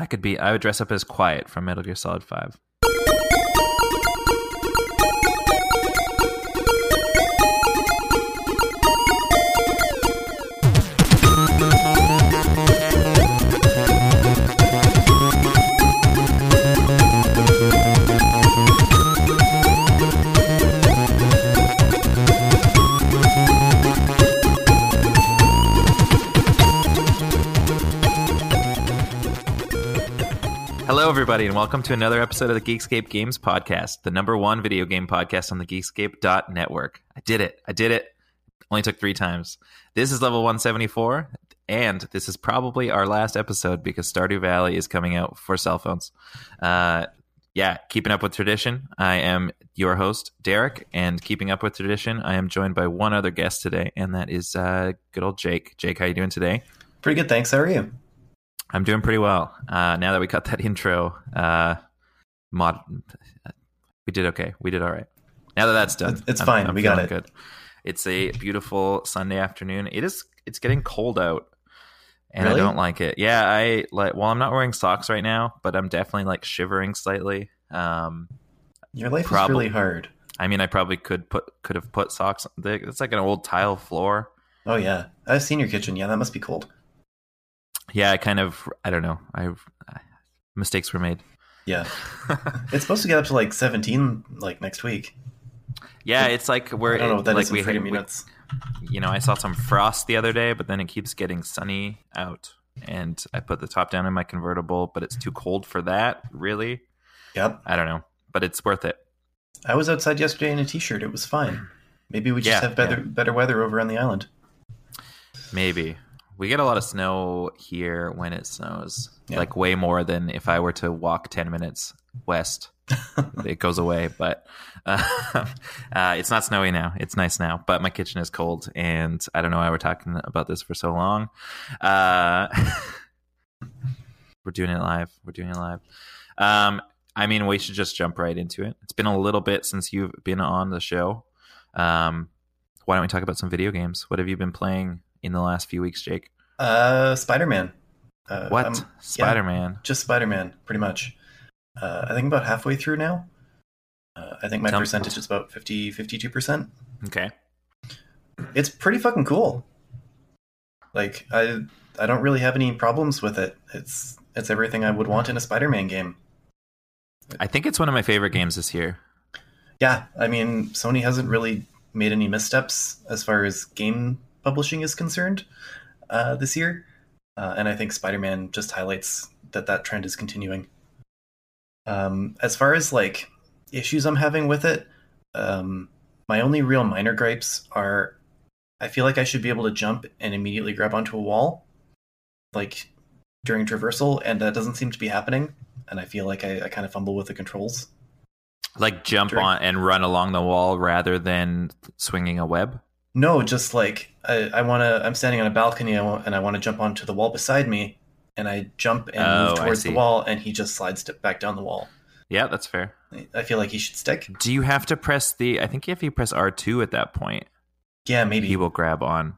I could be. I would dress up as Quiet from Metal Gear Solid Five. Everybody, and welcome to another episode of the Geekscape Games Podcast, the number one video game podcast on the Geekscape.network. I did it. I did it. Only took three times. This is level 174, and this is probably our last episode because Stardew Valley is coming out for cell phones. Uh, yeah, keeping up with tradition. I am your host, Derek, and keeping up with tradition, I am joined by one other guest today, and that is uh, good old Jake. Jake, how you doing today? Pretty good, thanks. How are you? I'm doing pretty well. Uh, now that we got that intro, uh, mod, we did okay. We did all right. Now that that's done, it's I'm, fine. I'm we got it. Good. It's a beautiful Sunday afternoon. It is. It's getting cold out, and really? I don't like it. Yeah, I like. Well, I'm not wearing socks right now, but I'm definitely like shivering slightly. Um, Your life prob- is really hard. I mean, I probably could put could have put socks. On, it's like an old tile floor. Oh yeah, I've seen your kitchen. Yeah, that must be cold yeah, I kind of I don't know. I mistakes were made. Yeah, it's supposed to get up to like 17 like next week. Yeah, it's like we're I don't know what that like we, freedom units. You know, I saw some frost the other day, but then it keeps getting sunny out, and I put the top down in my convertible, but it's too cold for that. Really? Yep. I don't know, but it's worth it. I was outside yesterday in a t-shirt. It was fine. Maybe we just yeah, have better yeah. better weather over on the island. Maybe we get a lot of snow here when it snows, yeah. like way more than if I were to walk 10 minutes west. it goes away, but uh, uh, it's not snowy now. It's nice now, but my kitchen is cold, and I don't know why we're talking about this for so long. Uh, we're doing it live. We're doing it live. Um, I mean, we should just jump right into it. It's been a little bit since you've been on the show. Um, why don't we talk about some video games? What have you been playing in the last few weeks, Jake? Uh, Spider Man. Uh, what? Spider Man? Yeah, just Spider Man, pretty much. Uh, I think about halfway through now. Uh, I think my Tell percentage is about 50, 52%. Okay. It's pretty fucking cool. Like I, I don't really have any problems with it. It's it's everything I would want in a Spider-Man game. I think it's one of my favorite games this year. Yeah, I mean, Sony hasn't really made any missteps as far as game publishing is concerned uh, this year, uh, and I think Spider-Man just highlights that that trend is continuing. Um, as far as like issues I'm having with it, um, my only real minor gripes are I feel like I should be able to jump and immediately grab onto a wall, like during traversal, and that doesn't seem to be happening. And I feel like I, I kind of fumble with the controls. Like jump during... on and run along the wall rather than swinging a web. No, just like I, I want to. I'm standing on a balcony and I want to jump onto the wall beside me, and I jump and oh, move towards the wall, and he just slides back down the wall. Yeah, that's fair. I feel like he should stick. Do you have to press the? I think if you press R two at that point, yeah, maybe he will grab on.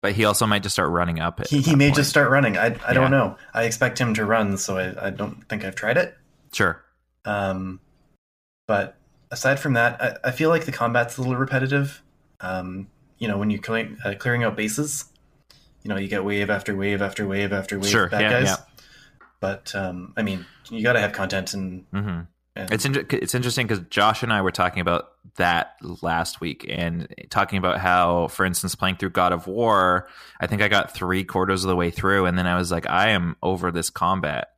But he also might just start running up. he he may point. just start running. I I yeah. don't know. I expect him to run, so I, I don't think I've tried it. Sure. Um, but aside from that, I, I feel like the combat's a little repetitive. Um, you know, when you're clearing, uh, clearing out bases, you know, you get wave after wave after wave after wave sure, bad yeah, guys. Yeah. But um, I mean, you got to have content and. Mm-hmm. and it's in- it's interesting because Josh and I were talking about that last week and talking about how, for instance, playing through God of War, I think I got three quarters of the way through, and then I was like, I am over this combat,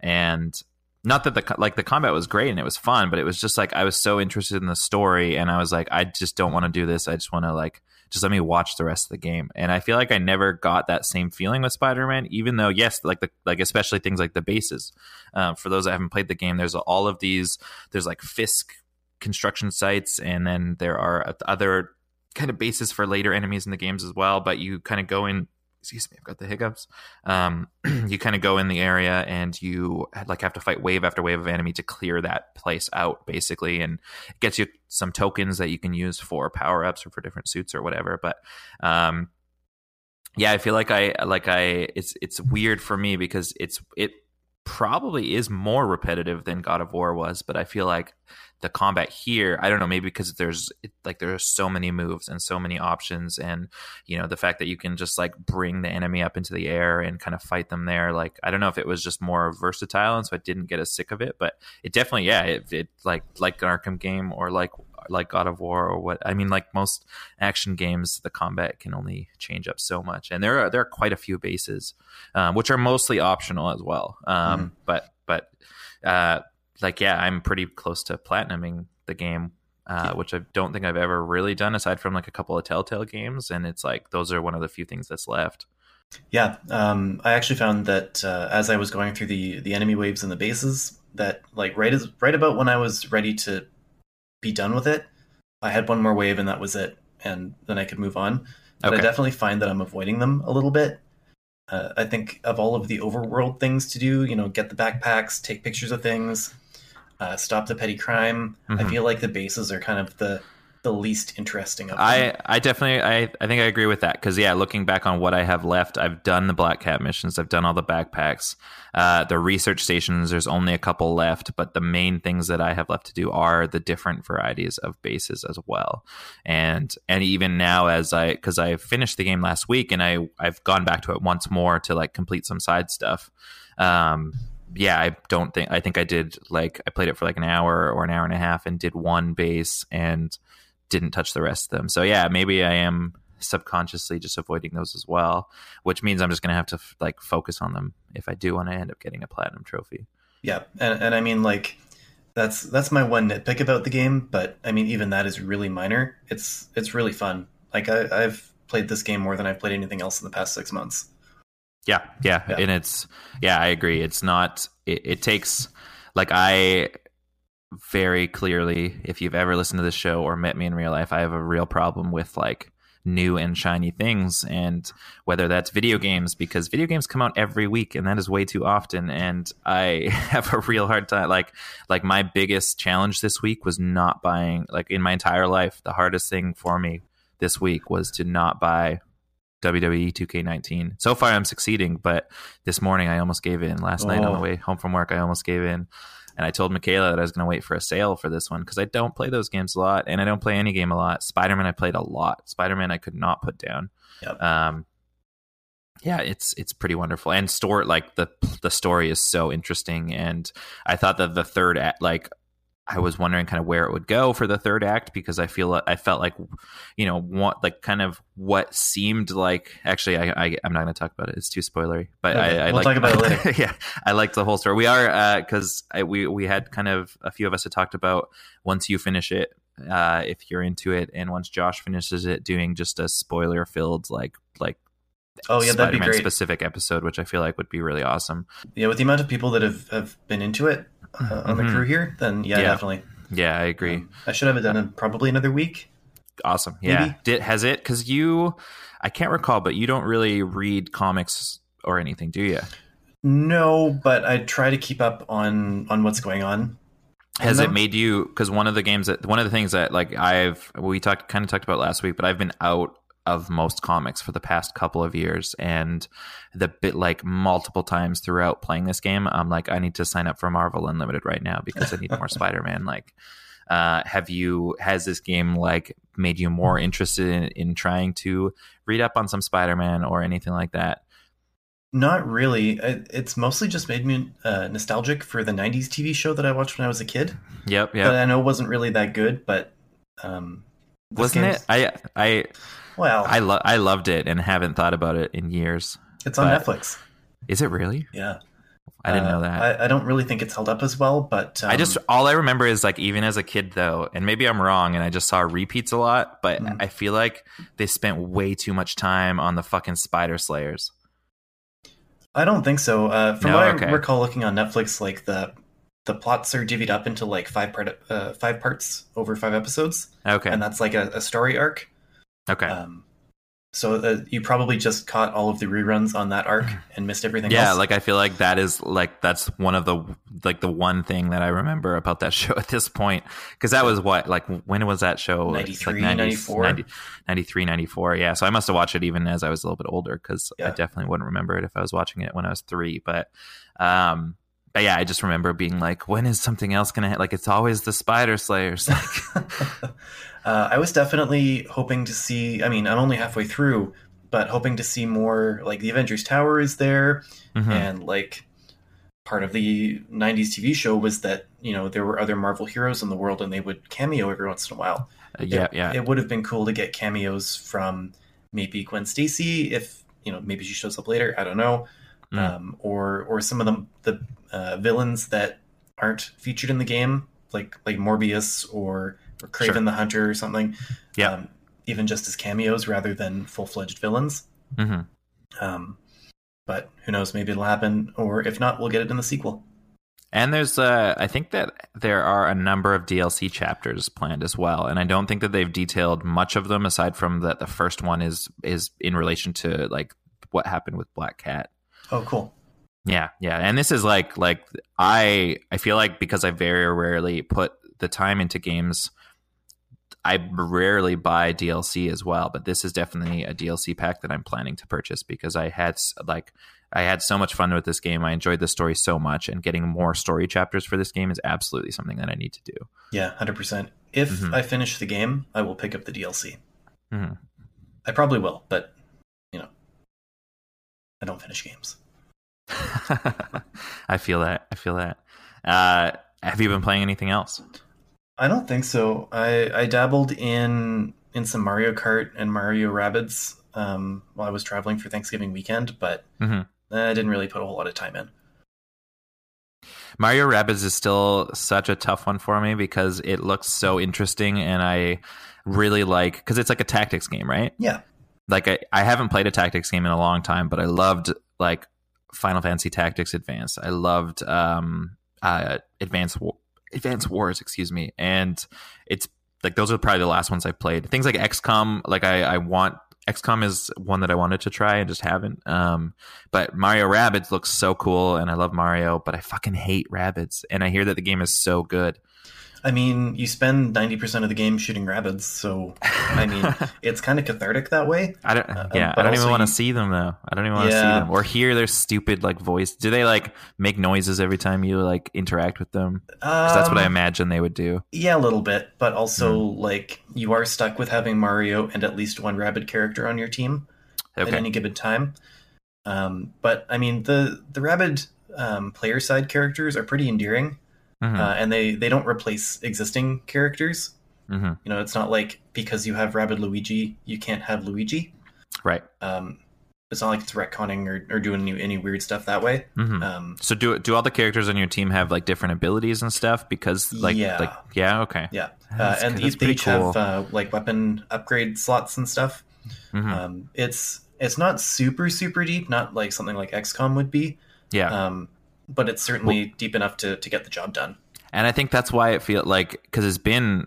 and not that the like the combat was great and it was fun, but it was just like I was so interested in the story and I was like, I just don't want to do this. I just want to like just let me watch the rest of the game. And I feel like I never got that same feeling with Spider Man, even though yes, like the like especially things like the bases. Uh, for those that haven't played the game, there's all of these. There's like Fisk construction sites, and then there are other kind of bases for later enemies in the games as well. But you kind of go in excuse me, I've got the hiccups. Um, you kind of go in the area and you like have to fight wave after wave of enemy to clear that place out, basically, and it gets you some tokens that you can use for power ups or for different suits or whatever. But um, yeah, I feel like I like I it's it's weird for me because it's it probably is more repetitive than God of War was, but I feel like the combat here, I don't know, maybe because there's like there are so many moves and so many options, and you know the fact that you can just like bring the enemy up into the air and kind of fight them there. Like I don't know if it was just more versatile, and so I didn't get as sick of it, but it definitely, yeah, it, it like like an Arkham game or like like God of War or what I mean, like most action games, the combat can only change up so much, and there are there are quite a few bases, um, which are mostly optional as well. Um, mm-hmm. But but uh, like yeah, I'm pretty close to platinuming the game. Uh, which I don't think I've ever really done aside from like a couple of Telltale games, and it's like those are one of the few things that's left. Yeah, um, I actually found that uh, as I was going through the the enemy waves and the bases, that like right as right about when I was ready to be done with it. I had one more wave and that was it, and then I could move on. But okay. I definitely find that I'm avoiding them a little bit. Uh, I think of all of the overworld things to do, you know, get the backpacks, take pictures of things, uh, stop the petty crime. Mm-hmm. I feel like the bases are kind of the the least interesting of them. I, I definitely I, I think I agree with that because yeah, looking back on what I have left, I've done the Black Cat missions, I've done all the backpacks, uh, the research stations. There's only a couple left, but the main things that I have left to do are the different varieties of bases as well. And and even now, as I because I finished the game last week and I I've gone back to it once more to like complete some side stuff. Um, yeah, I don't think I think I did like I played it for like an hour or an hour and a half and did one base and didn't touch the rest of them. So yeah, maybe I am subconsciously just avoiding those as well, which means I'm just going to have to like focus on them if I do want to end up getting a platinum trophy. Yeah, and, and I mean like that's that's my one nitpick about the game, but I mean even that is really minor. It's it's really fun. Like I, I've played this game more than I've played anything else in the past six months. Yeah, yeah, yeah. and it's yeah, I agree. It's not. It, it takes like I very clearly, if you've ever listened to this show or met me in real life, I have a real problem with like new and shiny things and whether that's video games because video games come out every week and that is way too often and I have a real hard time like like my biggest challenge this week was not buying like in my entire life the hardest thing for me this week was to not buy WWE 2K19. So far I'm succeeding, but this morning I almost gave in. Last oh. night on the oh. way home from work I almost gave in. And I told Michaela that I was going to wait for a sale for this one because I don't play those games a lot, and I don't play any game a lot. Spider Man I played a lot. Spider Man I could not put down. Yep. Um, yeah, it's it's pretty wonderful, and store like the the story is so interesting, and I thought that the third act, like I was wondering kind of where it would go for the third act because I feel I felt like you know what like kind of what seemed like actually I, I am not going to talk about it it's too spoilery but okay, I, I we'll talk about it later. Yeah I liked the whole story. We are because uh, we we had kind of a few of us had talked about once you finish it uh, if you're into it and once Josh finishes it doing just a spoiler filled like like Oh yeah, that'd be great. Specific episode, which I feel like would be really awesome. Yeah, with the amount of people that have, have been into it, uh, on the mm-hmm. crew here, then yeah, yeah, definitely. Yeah, I agree. Um, I should have it done in probably another week. Awesome. Yeah. Did, has it? Because you, I can't recall, but you don't really read comics or anything, do you? No, but I try to keep up on on what's going on. Has it made you? Because one of the games that one of the things that like I've we talked kind of talked about last week, but I've been out of most comics for the past couple of years and the bit like multiple times throughout playing this game i'm like i need to sign up for marvel unlimited right now because i need more spider-man like uh, have you has this game like made you more interested in, in trying to read up on some spider-man or anything like that? Not really. It's mostly just made me uh, nostalgic for the 90s tv show that i watched when i was a kid. Yep yeah i know it wasn't really that good but um wasn't it? I i well, I lo- I loved it and haven't thought about it in years. It's on Netflix. Is it really? Yeah. I didn't uh, know that. I, I, don't really think it's held up as well, but um, I just all I remember is like even as a kid though, and maybe I'm wrong, and I just saw repeats a lot, but mm. I feel like they spent way too much time on the fucking spider slayers. I don't think so. Uh, from no? what okay. I recall, looking on Netflix, like the the plots are divvied up into like five part uh, five parts over five episodes. Okay, and that's like a, a story arc. Okay. Um, so uh, you probably just caught all of the reruns on that arc and missed everything yeah, else. like I feel like that is like that's one of the like the one thing that I remember about that show at this point because that was what like when was that show 93, like 94? 90, 93 94 yeah so I must have watched it even as I was a little bit older because I definitely wouldn't remember it if I was watching it when I was three but um but yeah I just remember being like when is something else gonna hit like it's always the spider slayers like uh, I was definitely hoping to see. I mean, I'm only halfway through, but hoping to see more. Like the Avengers Tower is there, mhm. and like part of the '90s TV show was that you know there were other Marvel heroes in the world, and they would cameo every once in a while. Uh, yeah it, yeah It would have been cool to get cameos from maybe Gwen Stacy if you know maybe she shows up later. I don't know, Mm. um, or or some of the the uh, villains that aren't featured in the game, like like Morbius or or Kraven Sure. the Hunter or something. Yeah. um, even just as cameos rather than full fledged villains. Mhm. Um, but who knows? Maybe it'll happen, or if not, we'll get it in the sequel. And there's, uh, I think that there are a number of DLC chapters planned as well, and I don't think that they've detailed much of them aside from that the first one is is in relation to like what happened with Black Cat. Oh, cool. Yeah, yeah, and this is like like I I feel like because I very rarely put the time into games, I rarely buy DLC as well. But this is definitely a DLC pack that I'm planning to purchase because I had like I had so much fun with this game. I enjoyed the story so much, and getting more story chapters for this game is absolutely something that I need to do. Yeah, hundred percent. If Mhm. I finish the game, I will pick up the DLC. Mhm. I probably will, but you know, I don't finish games. I feel that. I feel that. Uh, have you been playing anything else? I don't think so. I I dabbled in in some Mario Kart and Mario Rabbids um, while I was traveling for Thanksgiving weekend, but Mhm. I didn't really put a whole lot of time in. Mario Rabbids is still such a tough one for me because it looks so interesting, and I really like because it's like a tactics game, right? Yeah, Like I, I haven't played a tactics game in a long time, but I loved like Final Fantasy Tactics Advance. I loved um, uh, Advance War- Advance Wars, excuse me, and it's like those are probably the last ones I played. Things like XCOM, like I, I want XCOM is one that I wanted to try and just haven't. Um, but Mario Rabbids looks so cool, and I love Mario, but I fucking hate Rabbids, and I hear that the game is so good. I mean, you spend ninety percent of the game shooting rabbits, so I mean, it's kind of cathartic that way. I don't. Uh, yeah, I don't even want to see them though. I don't even want to see them or hear their stupid like voice. Do they like make noises every time you like interact with them? 'Cause that's what I Um, imagine they would do. Yeah, a little bit, but also Hmm. like you are stuck with having Mario and at least one rabbit character on your team at any given time. Um, but I mean, the the rabbit um, player side characters are pretty endearing, hmm uh, and they they don't replace existing characters. hmm You know, it's not like because you have Rabbid Luigi, you can't have Luigi. Right. Um, it's not like it's retconning or, or doing any, any weird stuff that way. hmm Um, so do do all the characters on your team have like different abilities and stuff? Because like Yeah. like yeah okay yeah, uh, and they, they each cool. have uh, like weapon upgrade slots and stuff. Mhm. Um, it's it's not super super deep, not like something like XCOM would be, yeah. um, but it's certainly deep enough to to get the job done. And I think that's why it feels like because it's been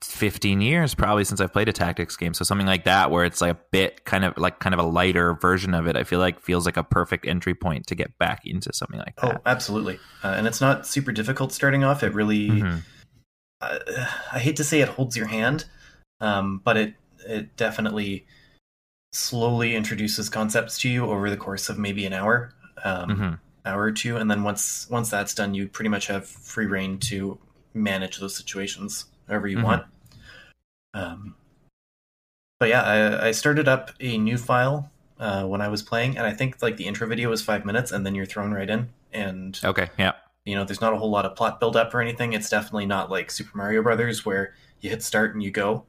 15 years probably since I've played a tactics game. So something like that where it's like a bit kind of like kind of a lighter version of it, I feel like feels like a perfect entry point to get back into something like that. Oh, absolutely, uh, and it's not super difficult starting off. It really, Mhm. uh, I hate to say it holds your hand, um, but it it definitely slowly introduces concepts to you over the course of maybe an hour, um, Mhm. Hour or two, and then once once that's done, you pretty much have free reign to manage those situations however you Mhm. want. Um, but yeah, I, I started up a new file uh, when I was playing, and I think like the intro video was five minutes, and then you're thrown right in, and Okay. Yeah. you know, there's not a whole lot of plot build up or anything. It's definitely not like Super Mario Brothers where you hit start and you go.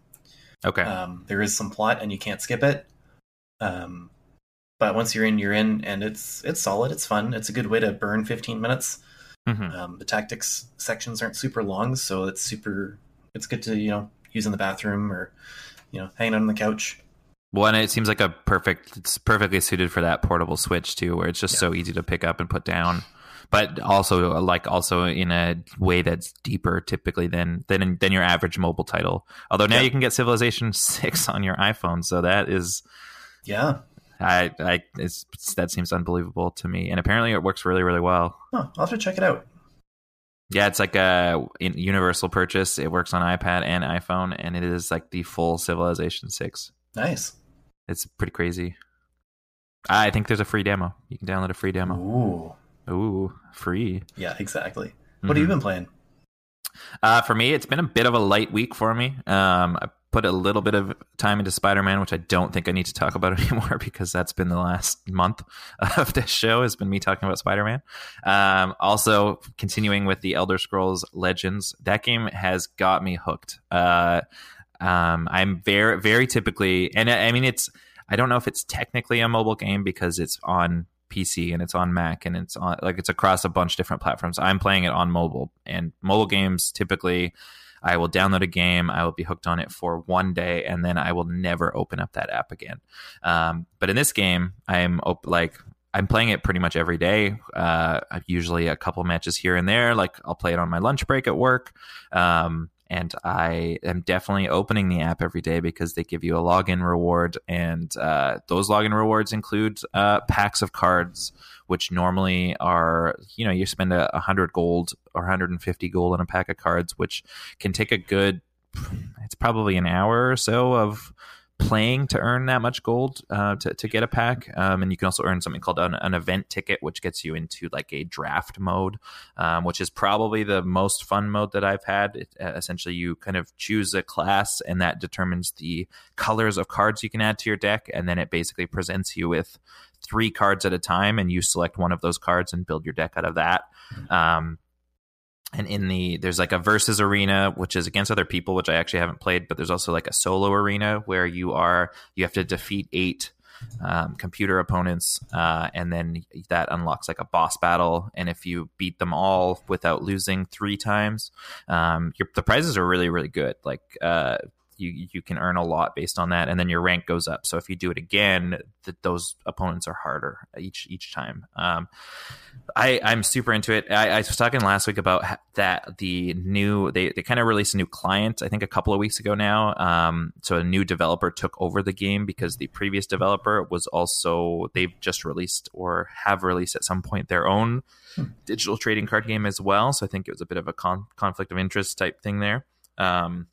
Okay. Um, there is some plot and you can't skip it. Um, but once you're in, you're in, and it's it's solid. It's fun. It's a good way to burn 15 minutes. Mhm. Um, the tactics sections aren't super long, so it's super. It's good to you know use in the bathroom or you know hanging out on the couch. Well, and it seems like a perfect, it's perfectly suited for that portable Switch too, where it's just Yeah. so easy to pick up and put down, but also like also in a way that's deeper typically than than than your average mobile title. Although now Yeah. you can get Civilization Six on your iPhone, so that is, Yeah. I, I, it's, that seems unbelievable to me, and apparently it works really, really well. Huh, I'll have to check it out. Yeah, it's like a universal purchase. It works on iPad and iPhone, and it is like the full Civilization Six. Nice. It's pretty crazy. I think there's a free demo. You can download a free demo. Ooh. Ooh, free. Yeah, exactly. What have you Mhm. been playing? Uh, for me, it's been a bit of a light week for me. Um, I put a little bit of time into Spider Man, which I don't think I need to talk about anymore because that's been the last month of this show has been me talking about Spider Man. Um, also, continuing with the Elder Scrolls Legends, that game has got me hooked. Uh, um, I'm very, very typically, and I I mean, it's. I don't know if it's technically a mobile game because it's on PC and it's on Mac and it's on like it's across a bunch of different platforms. I'm playing it on mobile and mobile games typically I will download a game, I will be hooked on it for one day, and then I will never open up that app again. Um, but in this game, I'm op- like I'm playing it pretty much every day. Uh, usually a couple matches here and there. Like I'll play it on my lunch break at work. Um, and I am definitely opening the app every day because they give you a login reward, and uh, those login rewards include uh, packs of cards, which normally are you know you spend a hundred gold or 150 gold on a pack of cards, which can take a good it's probably an hour or so of playing to earn that much gold uh, to, to get a pack. Um, and you can also earn something called an, an event ticket which gets you into like a draft mode um, which is probably the most fun mode that i've had. It, uh, essentially you kind of choose a class and that determines the colors of cards you can add to your deck. And then it basically presents you with three cards at a time and you select one of those cards and build your deck out of that. Um, and in the there's like a versus arena which is against other people which i actually haven't played but there's also like a solo arena where you are you have to defeat eight um, computer opponents uh, and then that unlocks like a boss battle. And if you beat them all without losing three times um, your, the prizes are really really good. Like uh, you you can earn a lot based on that, and then your rank goes up. So if you do it again, that those opponents are harder each each time. Um, I I'm super into it. I, I was talking last week about that the new they they kind of released a new client. I think a couple of weeks ago now. Um, so a new developer took over the game because the previous developer was also they've just released or have released at some point their own digital trading card game as well. So I think it was a bit of a con- conflict of interest type thing there. Um,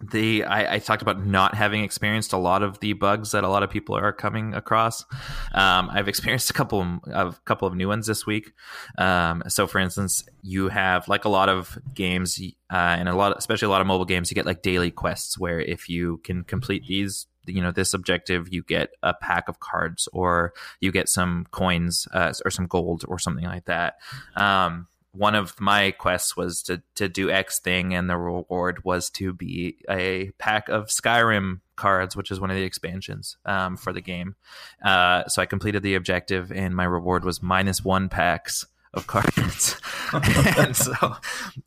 the I, I, talked about not having experienced a lot of the bugs that a lot of people are coming across. Um, I've experienced a couple of couple of new ones this week. Um, so, for instance, you have like a lot of games uh, and a lot, especially a lot of mobile games, you get like daily quests where if you can complete these. You know this objective, you get a pack of cards, or you get some coins, uh, or some gold, or something like that. Um, one of my quests was to to do X thing, and the reward was to be a pack of Skyrim cards, which is one of the expansions um, for the game. Uh, so I completed the objective, and my reward was minus one packs of cards. and so,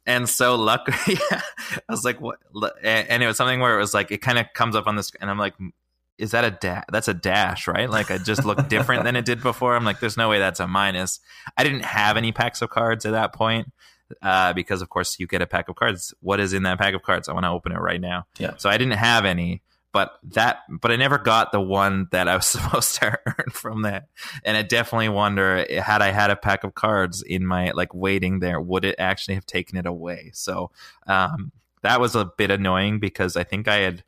and so luckily, yeah, I was like, what? And it was something where it was like, it kind of comes up on this, and I'm like, is that a dash? That's a dash, right? Like it just looked different than it did before. I'm like, there's no way that's a minus. I didn't have any packs of cards at that point uh, because, of course, you get a pack of cards. What is in that pack of cards? I want to open it right now. Yeah. So I didn't have any, but that, but I never got the one that I was supposed to earn from that. And I definitely wonder had I had a pack of cards in my like waiting there, would it actually have taken it away? So um, that was a bit annoying because I think I had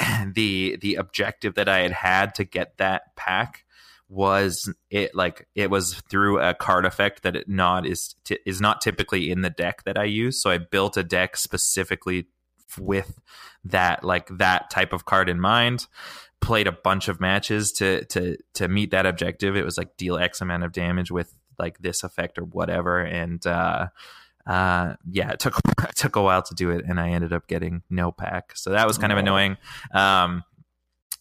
the the objective that I had had to get that pack was it like it was through a card effect that it not is t- is not typically in the deck that I use. So I built a deck specifically with that like that type of card in mind. Played a bunch of matches to to to meet that objective. It was like deal X amount of damage with like this effect or whatever, and uh, uh, yeah, it took it took a while to do it, and I ended up getting no pack. So that was kind of annoying. Um,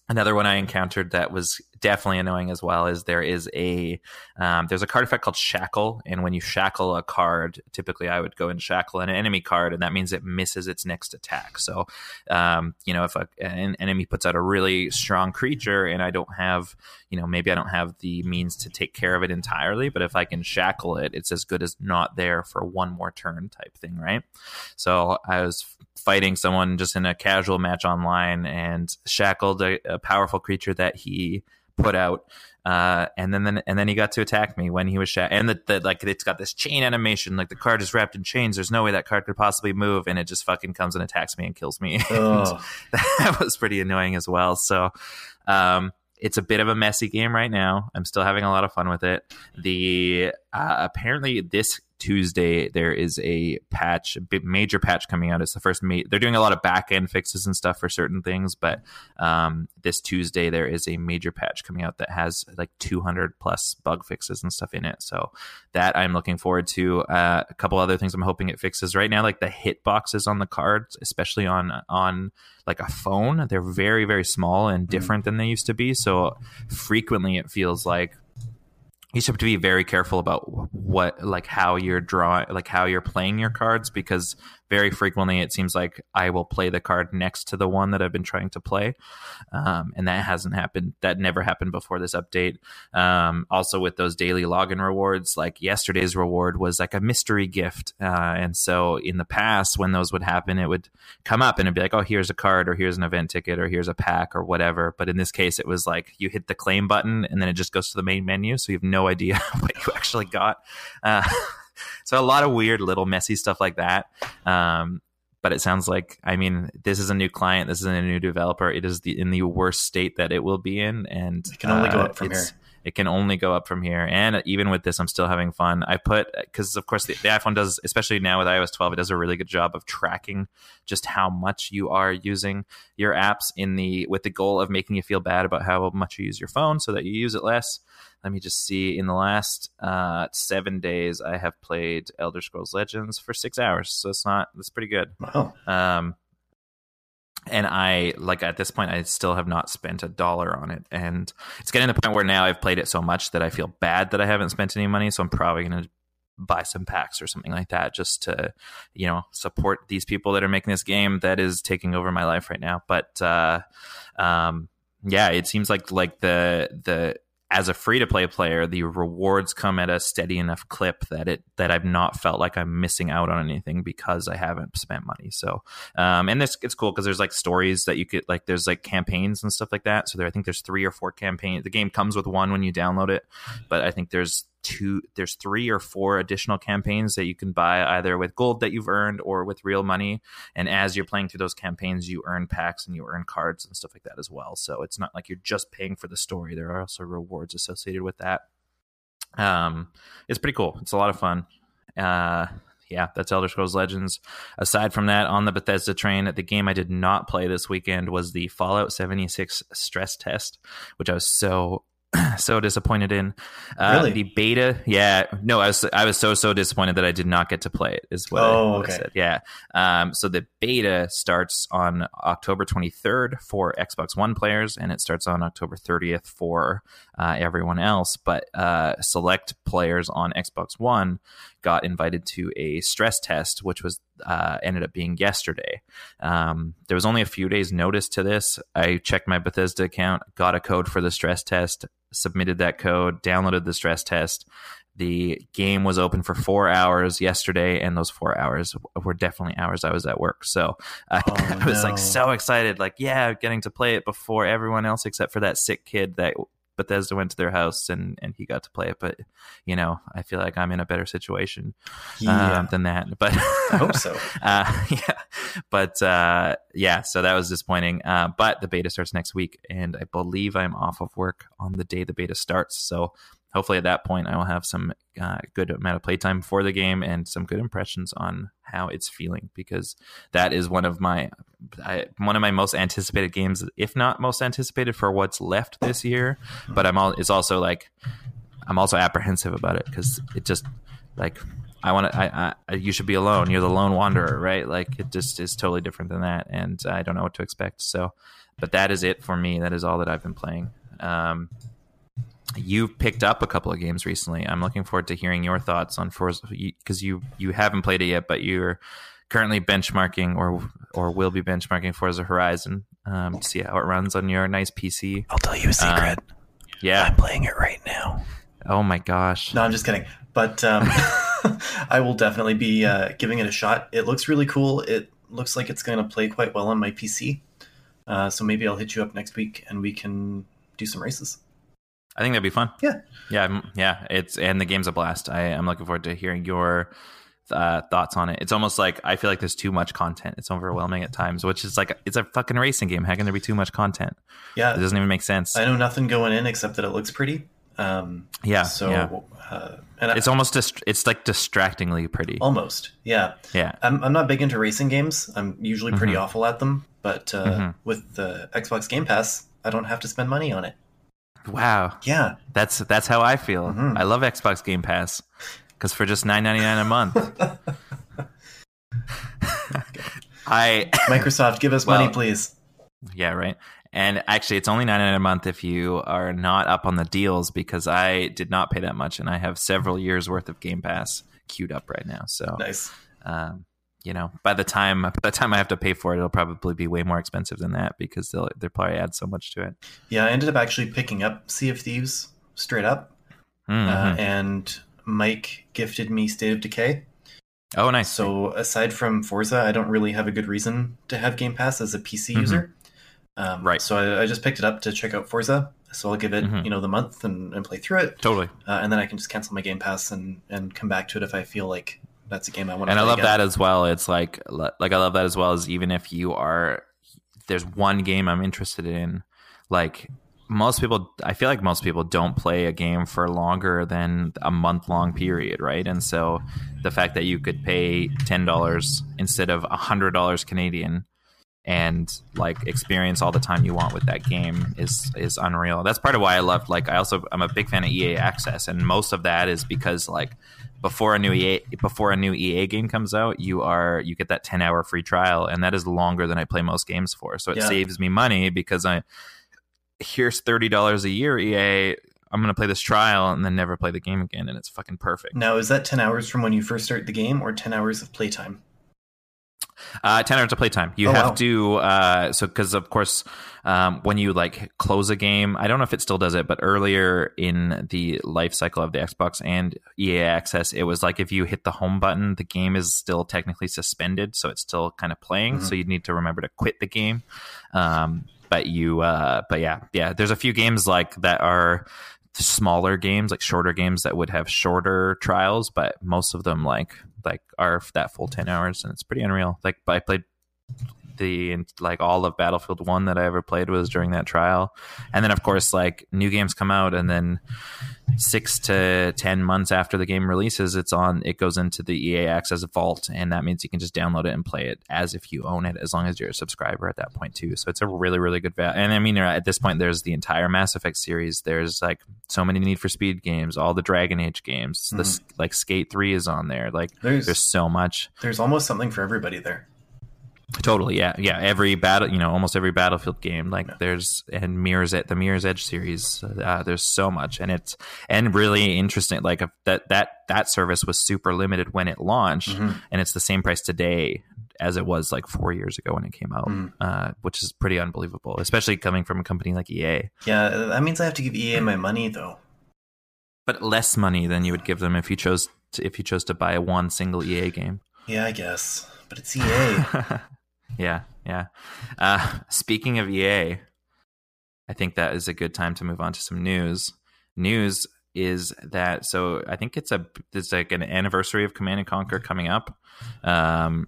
another one I encountered that was definitely annoying as well is there is a um, there's a card effect called shackle and when you shackle a card typically i would go and shackle an enemy card and that means it misses its next attack. So um, you know if a, an enemy puts out a really strong creature and i don't have you know maybe i don't have the means to take care of it entirely but if i can shackle it it's as good as not there for one more turn type thing right? So i was fighting someone just in a casual match online and shackled a, a powerful creature that he put out. Uh, and then, then and then he got to attack me when he was shot. And the, the like it's got this chain animation, like the card is wrapped in chains. There's no way that card could possibly move, and it just fucking comes and attacks me and kills me. that was pretty annoying as well. So, um, it's a bit of a messy game right now. I'm still having a lot of fun with it. The uh, apparently this Tuesday there is a patch, a major patch coming out. It's the first. Ma- they're doing a lot of back end fixes and stuff for certain things, but um, this Tuesday there is a major patch coming out that has like 200 plus bug fixes and stuff in it. So that I'm looking forward to. Uh, a couple other things I'm hoping it fixes right now, like the hit boxes on the cards, especially on on like a phone. They're very very small and mm-hmm. different mm-hmm. than they used to be. So frequently it feels like you have to be very careful about what like how you're drawing like how you're playing your cards because very frequently it seems like I will play the card next to the one that I've been trying to play. Um, and that hasn't happened. That never happened before this update. Um, also, with those daily login rewards, like yesterday's reward was like a mystery gift. Uh, and so in the past, when those would happen, it would come up and it'd be like, oh, here's a card or here's an event ticket or here's a pack or whatever. But in this case, it was like you hit the claim button and then it just goes to the main menu. So you have no idea what you actually got. Uh, so a lot of weird little messy stuff like that. Um, but it sounds like I mean this is a new client, this is a new developer. It is the in the worst state that it will be in, and it can only uh, go up from here. It can only go up from here. And even with this, I'm still having fun. I put because of course the, the iPhone does, especially now with iOS 12, it does a really good job of tracking just how much you are using your apps in the with the goal of making you feel bad about how much you use your phone, so that you use it less let me just see. In the last uh, seven days, I have played Elder Scrolls Legends for six hours, so it's not. That's pretty good. Wow. Um, and I like at this point, I still have not spent a dollar on it, and it's getting to the point where now I've played it so much that I feel bad that I haven't spent any money. So I'm probably going to buy some packs or something like that just to you know support these people that are making this game that is taking over my life right now but uh um yeah it seems like like the the as a free to play player, the rewards come at a steady enough clip that it that I've not felt like I'm missing out on anything because I haven't spent money. So, um, and this it's cool because there's like stories that you could like there's like campaigns and stuff like that. So there, I think there's three or four campaigns. The game comes with one when you download it, but I think there's two there's three or four additional campaigns that you can buy either with gold that you've earned or with real money. And as you're playing through those campaigns you earn packs and you earn cards and stuff like that as well. So it's not like you're just paying for the story. There are also rewards associated with that. Um it's pretty cool. It's a lot of fun. Uh yeah, that's Elder Scrolls Legends. Aside from that, on the Bethesda train, the game I did not play this weekend was the Fallout 76 stress test, which I was so so disappointed in. Uh, really? The beta, yeah, no, I was I was so so disappointed that I did not get to play it. Is what, oh, I, what okay. I said. Yeah. Um, so the beta starts on October 23rd for Xbox One players, and it starts on October 30th for uh, everyone else. But uh, select players on Xbox One got invited to a stress test, which was uh, ended up being yesterday. Um, there was only a few days notice to this. I checked my Bethesda account, got a code for the stress test, submitted that code, downloaded the stress test. The game was open for four hours yesterday, and those four hours were definitely hours I was at work. So uh, oh, I was no. like so excited, like yeah, getting to play it before everyone else except for that sick kid that Bethesda went to their house and and he got to play it. But you know, I feel like I'm in a better situation yeah. um, than that. But I hope so. uh, yeah, but uh, yeah, so that was disappointing. Uh, but the beta starts next week, and I believe I'm off of work on the day the beta starts. So hopefully at that point I will have some uh, good amount of playtime for the game and some good impressions on how it's feeling because that is one of my I, one of my most anticipated games, if not most anticipated for what's left this year. But I'm all it's also like I'm also apprehensive about it because it just like I want to. I, I, you should be alone. You're the lone wanderer, right? Like it just is totally different than that, and I don't know what to expect. So, but that is it for me. That is all that I've been playing. Um, you've picked up a couple of games recently. I'm looking forward to hearing your thoughts on Forza because you you haven't played it yet, but you're currently benchmarking or or will be benchmarking Forza Horizon um, to see how it runs on your nice PC. I'll tell you a secret. Um, yeah, I'm playing it right now. Oh my gosh! No, I'm just kidding. But um, I will definitely be uh, giving it a shot. It looks really cool. It looks like it's going to play quite well on my PC. Uh, so maybe I'll hit you up next week and we can do some races. I think that'd be fun. Yeah. Yeah. Yeah. It's, and the game's a blast. I, I'm looking forward to hearing your uh, thoughts on it. It's almost like I feel like there's too much content. It's overwhelming at times, which is like, it's a fucking racing game. How can there be too much content? Yeah, it doesn't even make sense. I know nothing going in except that it looks pretty. Um, Yeah. so, yeah. uh, and It's I, almost, dist- it's like distractingly pretty. almost, yeah. Yeah. I'm, I'm not big into racing games. I'm usually pretty Mhm. awful at them. But uh, Mhm. with the Xbox Game Pass, I don't have to spend money on it. Wow. Yeah, That's, that's how I feel. Mhm. I love Xbox Game Pass because for just nine ninety nine a month, I Microsoft, give us money, please. Yeah, right. And actually, it's only nine a month if you are not up on the deals because I did not pay that much, and I have several years worth of Game Pass queued up right now. So, Nice. um, you know, by the time by the time I have to pay for it, it'll probably be way more expensive than that because they'll they'll probably add so much to it. Yeah, I ended up actually picking up Sea of Thieves straight up, Mhm. uh, and Mike gifted me State of Decay. oh, nice. So aside from Forza, I don't really have a good reason to have Game Pass as a PC Mhm. user. Um, Right. So I, I just picked it up to check out Forza. So I'll give it, Mhm. you know, the month and, and play through it, totally. uh, and then I can just cancel my Game Pass and and come back to it if I feel like that's a game I want to. Play. And I love again. that as well. It's like like I love that as well as even if you are there's one game I'm interested in, like most people I feel like most people don't play a game for longer than a month long period, right? And so the fact that you could pay ten dollars instead of hundred dollars Canadian and like experience all the time you want with that game is is unreal. That's part of why I love like I also I'm a big fan of EA Access and most of that is because like before a new EA before a new EA game comes out, you are you get that 10 hour free trial and that is longer than I play most games for. So it Yeah. saves me money because I here's $30 a year EA I'm going to play this trial and then never play the game again and it's fucking perfect. Now, is that ten hours from when you first start the game, or ten hours of playtime? Uh, 10 hours of playtime. You Oh, have wow. to, uh, so, cause of course, um, when you like close a game, I don't know if it still does it, but earlier in the life cycle of the Xbox and EA Access, it was like if you hit the home button, the game is still technically suspended. So it's still kind of playing. Mhm. So you need to remember to quit the game. Um, but you, uh, but yeah, yeah, there's a few games like that are, smaller games like shorter games that would have shorter trials but most of them like like are that full 10 hours and it's pretty unreal. Like i played the like all of battlefield 1 that i ever played was during that trial. And then of course like new games come out and then six to ten months after the game releases it's on it goes into the ea access as a vault and that means you can just download it and play it as if you own it as long as you're a subscriber at that point too. So it's a really really good value and i mean at this point there's the entire mass effect series. There's like so many need for speed games all the dragon age games. This mm-hmm. like skate 3 is on there. Like There's there's so much. there's almost something for everybody there. Totally, yeah, yeah. Every battle, you know, almost every Battlefield game, like there's and Mirror's Edge, the Mirror's Edge series. Uh, there's so much, and it's and really interesting. Like that that that service was super limited when it launched, Mhm. and it's the same price today as it was like four years ago when it came out, Mm. uh, which is pretty unbelievable, especially coming from a company like EA. Yeah, that means I have to give EA my money though. But less money than you would give them if you chose to, if you chose to buy one single EA game. Yeah, I guess, but it's EA. yeah, yeah. Uh, speaking of EA, I think that is a good time to move on to some news. News is that so I think it's a it's like an anniversary of Command and Conquer coming up. Um,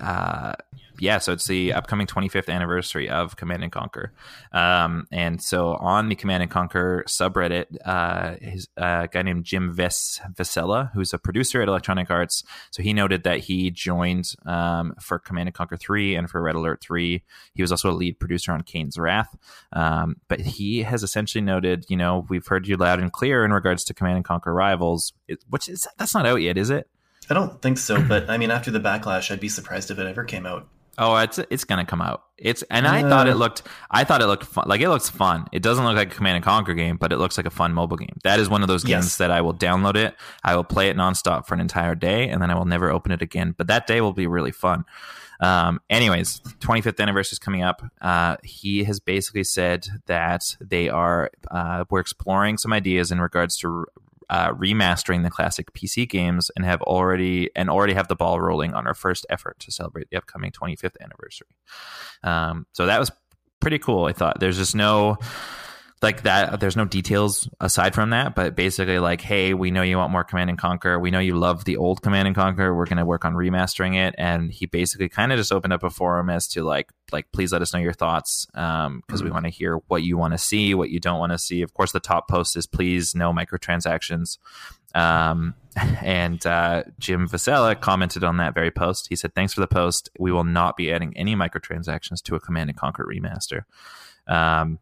uh, yeah, so it's the upcoming 25th anniversary of Command and Conquer, um, and so on the Command and Conquer subreddit, uh, his uh, guy named Jim Ves Vessella, who's a producer at Electronic Arts, so he noted that he joined um, for Command and Conquer 3 and for Red Alert 3. He was also a lead producer on Kane's Wrath, um, but he has essentially noted, you know, we've heard you loud and clear in regards to Command and Conquer Rivals, which is that's not out yet, is it? I don't think so, but I mean, after the backlash, I'd be surprised if it ever came out. Oh, it's it's gonna come out. It's and I thought it looked I thought it looked fun. Like it looks fun. It doesn't look like a Command and Conquer game, but it looks like a fun mobile game. That is one of those games Yes. that I will download it. I will play it nonstop for an entire day, and then I will never open it again. But that day will be really fun. Um, anyways, 25th anniversary is coming up. Uh, he has basically said that they are uh, we're exploring some ideas in regards to uh, remastering the classic PC games and have already and already have the ball rolling on our first effort to celebrate the upcoming 25th anniversary. Um, so that was pretty cool. I thought there's just no like that there's no details aside from that but basically like hey we know you want more command and conquer we know you love the old command and conquer we're going to work on remastering it and he basically kind of just opened up a forum as to like like please let us know your thoughts because um, mm-hmm. we want to hear what you want to see what you don't want to see of course the top post is please no microtransactions um, and uh, Jim Vessella commented on that very post. He said, "Thanks for the post. We will not be adding any microtransactions to a Command and Conquer remaster." Um,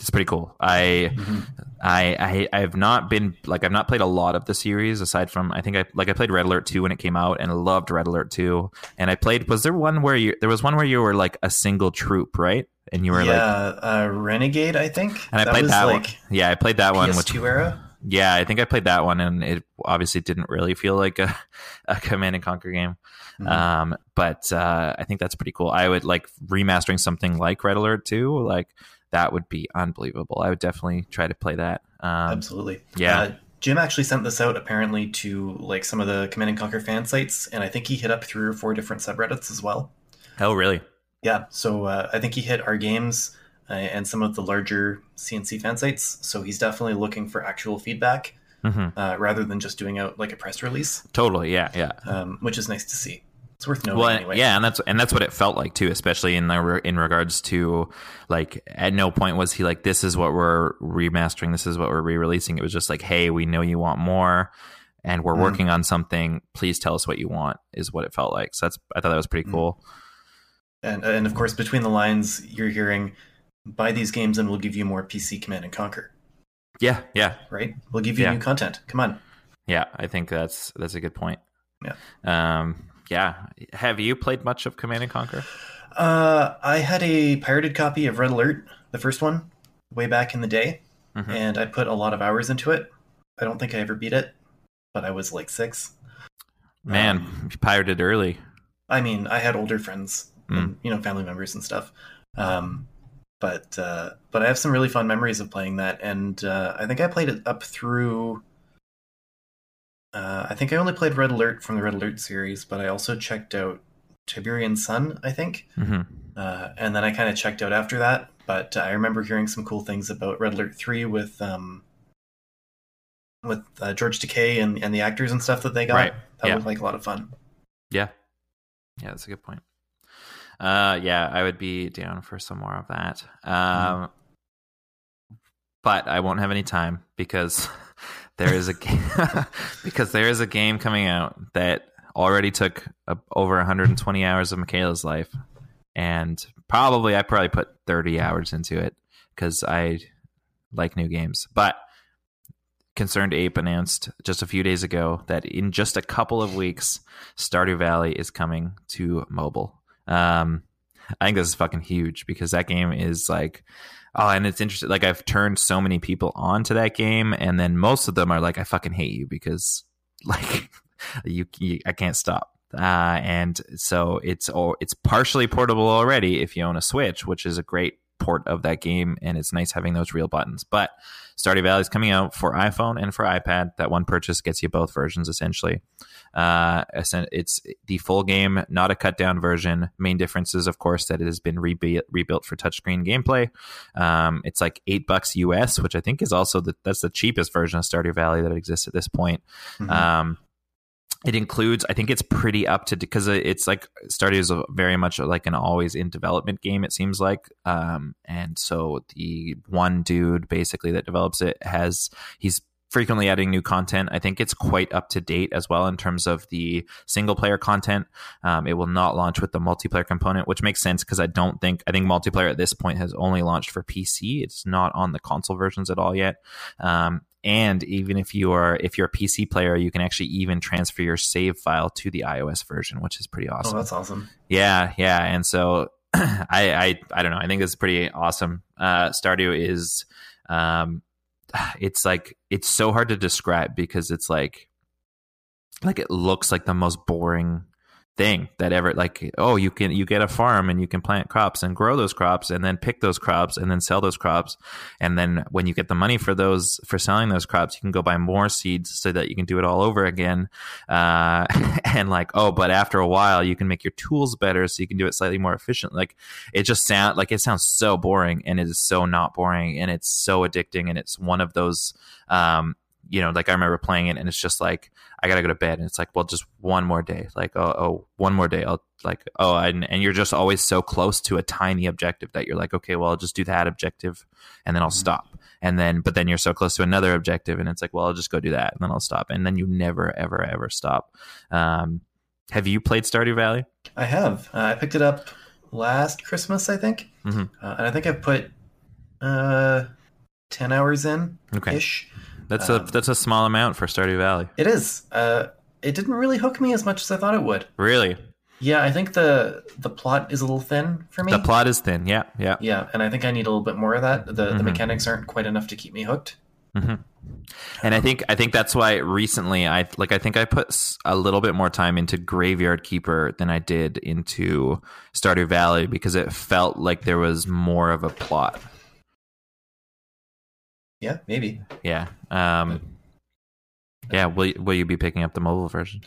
it's pretty cool. I, mm-hmm. I, I, have not been like I've not played a lot of the series aside from I think I like I played Red Alert two when it came out and loved Red Alert two. And I played was there one where you there was one where you were like a single troop right and you were yeah, like uh, a Renegade I think and I that played that like one. Yeah, I played that PS2 one. Which era. Yeah, I think I played that one and it obviously didn't really feel like a, a Command and Conquer game. Mm-hmm. Um, but uh, I think that's pretty cool. I would like remastering something like Red Alert 2, like that would be unbelievable. I would definitely try to play that. Um, Absolutely. Yeah. Uh, Jim actually sent this out apparently to like some of the Command and Conquer fan sites, and I think he hit up three or four different subreddits as well. Oh, really? Yeah. So uh, I think he hit our games uh, and some of the larger CNC fan sites. So he's definitely looking for actual feedback mm-hmm. uh, rather than just doing out like a press release. Totally. Yeah. Yeah. Um, which is nice to see. It's worth knowing well, anyway. Yeah, and that's and that's what it felt like too, especially in the in regards to like at no point was he like this is what we're remastering, this is what we're re-releasing. It was just like, hey, we know you want more, and we're mm. working on something. Please tell us what you want. Is what it felt like. So that's I thought that was pretty mm. cool. And and of course, between the lines, you're hearing buy these games and we'll give you more PC Command and Conquer. Yeah, yeah, right. We'll give you yeah. new content. Come on. Yeah, I think that's that's a good point. Yeah. Um, yeah. Have you played much of Command and Conquer? Uh, I had a pirated copy of Red Alert, the first one, way back in the day, mm-hmm. and I put a lot of hours into it. I don't think I ever beat it, but I was like six. Man, um, you pirated early. I mean, I had older friends, mm. and, you know, family members and stuff. Um, but uh, but I have some really fun memories of playing that, and uh, I think I played it up through uh, I think I only played Red Alert from the Red Alert series, but I also checked out Tiberian Sun, I think. Mm-hmm. Uh, and then I kind of checked out after that. But uh, I remember hearing some cool things about Red Alert 3 with um, with uh, George Takei and, and the actors and stuff that they got. Right. That yeah. looked like a lot of fun. Yeah. Yeah, that's a good point. Uh, yeah, I would be down for some more of that. Um, mm. But I won't have any time because there is a because there is a game coming out that already took a, over 120 hours of Michaela's life, and probably I probably put 30 hours into it because I like new games. But ConcernedApe announced just a few days ago that in just a couple of weeks, Stardew Valley is coming to mobile. Um, I think this is fucking huge because that game is like Oh, and it's interesting. Like I've turned so many people on to that game, and then most of them are like, "I fucking hate you because like you, you I can't stop." Uh, and so it's all it's partially portable already if you own a Switch, which is a great port of that game, and it's nice having those real buttons. But Stardew Valley is coming out for iPhone and for iPad. That one purchase gets you both versions essentially. Uh, it's the full game, not a cut down version. Main difference is, of course, that it has been rebuilt, rebuilt for touchscreen gameplay. Um, it's like eight bucks US, which I think is also the, that's the cheapest version of Stardew Valley that exists at this point. Mm-hmm. Um, it includes i think it's pretty up to because it's like stardew is very much like an always in development game it seems like um, and so the one dude basically that develops it has he's frequently adding new content. I think it's quite up to date as well in terms of the single player content. Um, it will not launch with the multiplayer component, which makes sense because I don't think I think multiplayer at this point has only launched for PC. It's not on the console versions at all yet. Um, and even if you are if you're a PC player, you can actually even transfer your save file to the iOS version, which is pretty oh, awesome. Oh, that's awesome. Yeah, yeah. And so I, I I don't know. I think this is pretty awesome. Uh, Stardew is um, it's like it's so hard to describe because it's like like it looks like the most boring thing that ever like oh you can you get a farm and you can plant crops and grow those crops and then pick those crops and then sell those crops. And then when you get the money for those for selling those crops you can go buy more seeds so that you can do it all over again. Uh, and like oh but after a while you can make your tools better so you can do it slightly more efficient. Like it just sound like it sounds so boring and it is so not boring and it's so addicting and it's one of those um, you know, like I remember playing it and it's just like, I gotta go to bed. And it's like, well, just one more day. Like, oh, oh one more day. I'll like, oh, and, and you're just always so close to a tiny objective that you're like, okay, well, I'll just do that objective and then I'll mm-hmm. stop. And then, but then you're so close to another objective and it's like, well, I'll just go do that and then I'll stop. And then you never, ever, ever stop. Um, have you played Stardew Valley? I have. Uh, I picked it up last Christmas, I think. Mm-hmm. Uh, and I think I've put uh, 10 hours in ish. Okay. That's um, a that's a small amount for Stardew Valley. It is. Uh, it didn't really hook me as much as I thought it would. Really? Yeah, I think the the plot is a little thin for me. The plot is thin. Yeah, yeah, yeah, and I think I need a little bit more of that. The mm-hmm. the mechanics aren't quite enough to keep me hooked. Mm-hmm. And I think I think that's why recently I like I think I put a little bit more time into Graveyard Keeper than I did into Stardew Valley because it felt like there was more of a plot. Yeah, maybe. Yeah. Um, yeah. Will Will you be picking up the mobile version?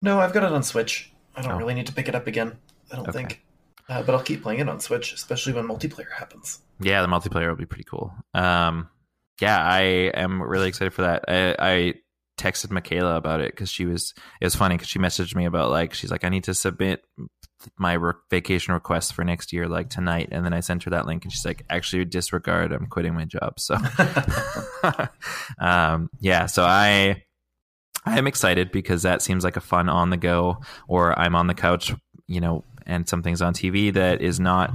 No, I've got it on Switch. I don't oh. really need to pick it up again. I don't okay. think. Uh, but I'll keep playing it on Switch, especially when multiplayer happens. Yeah, the multiplayer will be pretty cool. Um, yeah, I am really excited for that. I, I texted Michaela about it because she was. It was funny because she messaged me about like she's like I need to submit my re- vacation request for next year like tonight and then i sent her that link and she's like actually disregard i'm quitting my job so um, yeah so i i am excited because that seems like a fun on the go or i'm on the couch you know and something's on tv that is not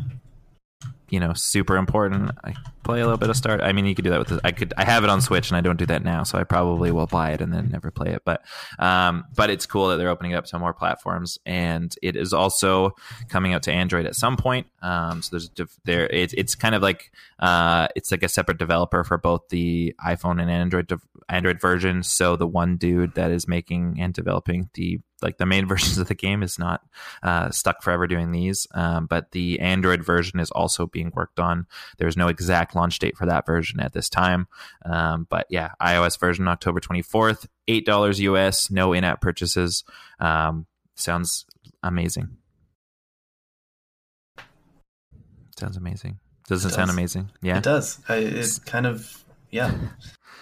you know super important. I play a little bit of start i mean you could do that with this i could i have it on switch and i don't do that now so i probably will buy it and then never play it. But um but it's cool that they're opening it up to more platforms and it is also coming out to android at some point. Um so there's there it's, it's kind of like uh it's like a separate developer for both the iphone and android android version. So the one dude that is making and developing the like the main versions of the game is not uh, stuck forever doing these, um, but the Android version is also being worked on. There's no exact launch date for that version at this time, um, but yeah, iOS version October 24th, eight dollars US, no in-app purchases. Um, sounds amazing. Sounds amazing. Doesn't it sound amazing? Yeah, it does. I, it's kind of yeah.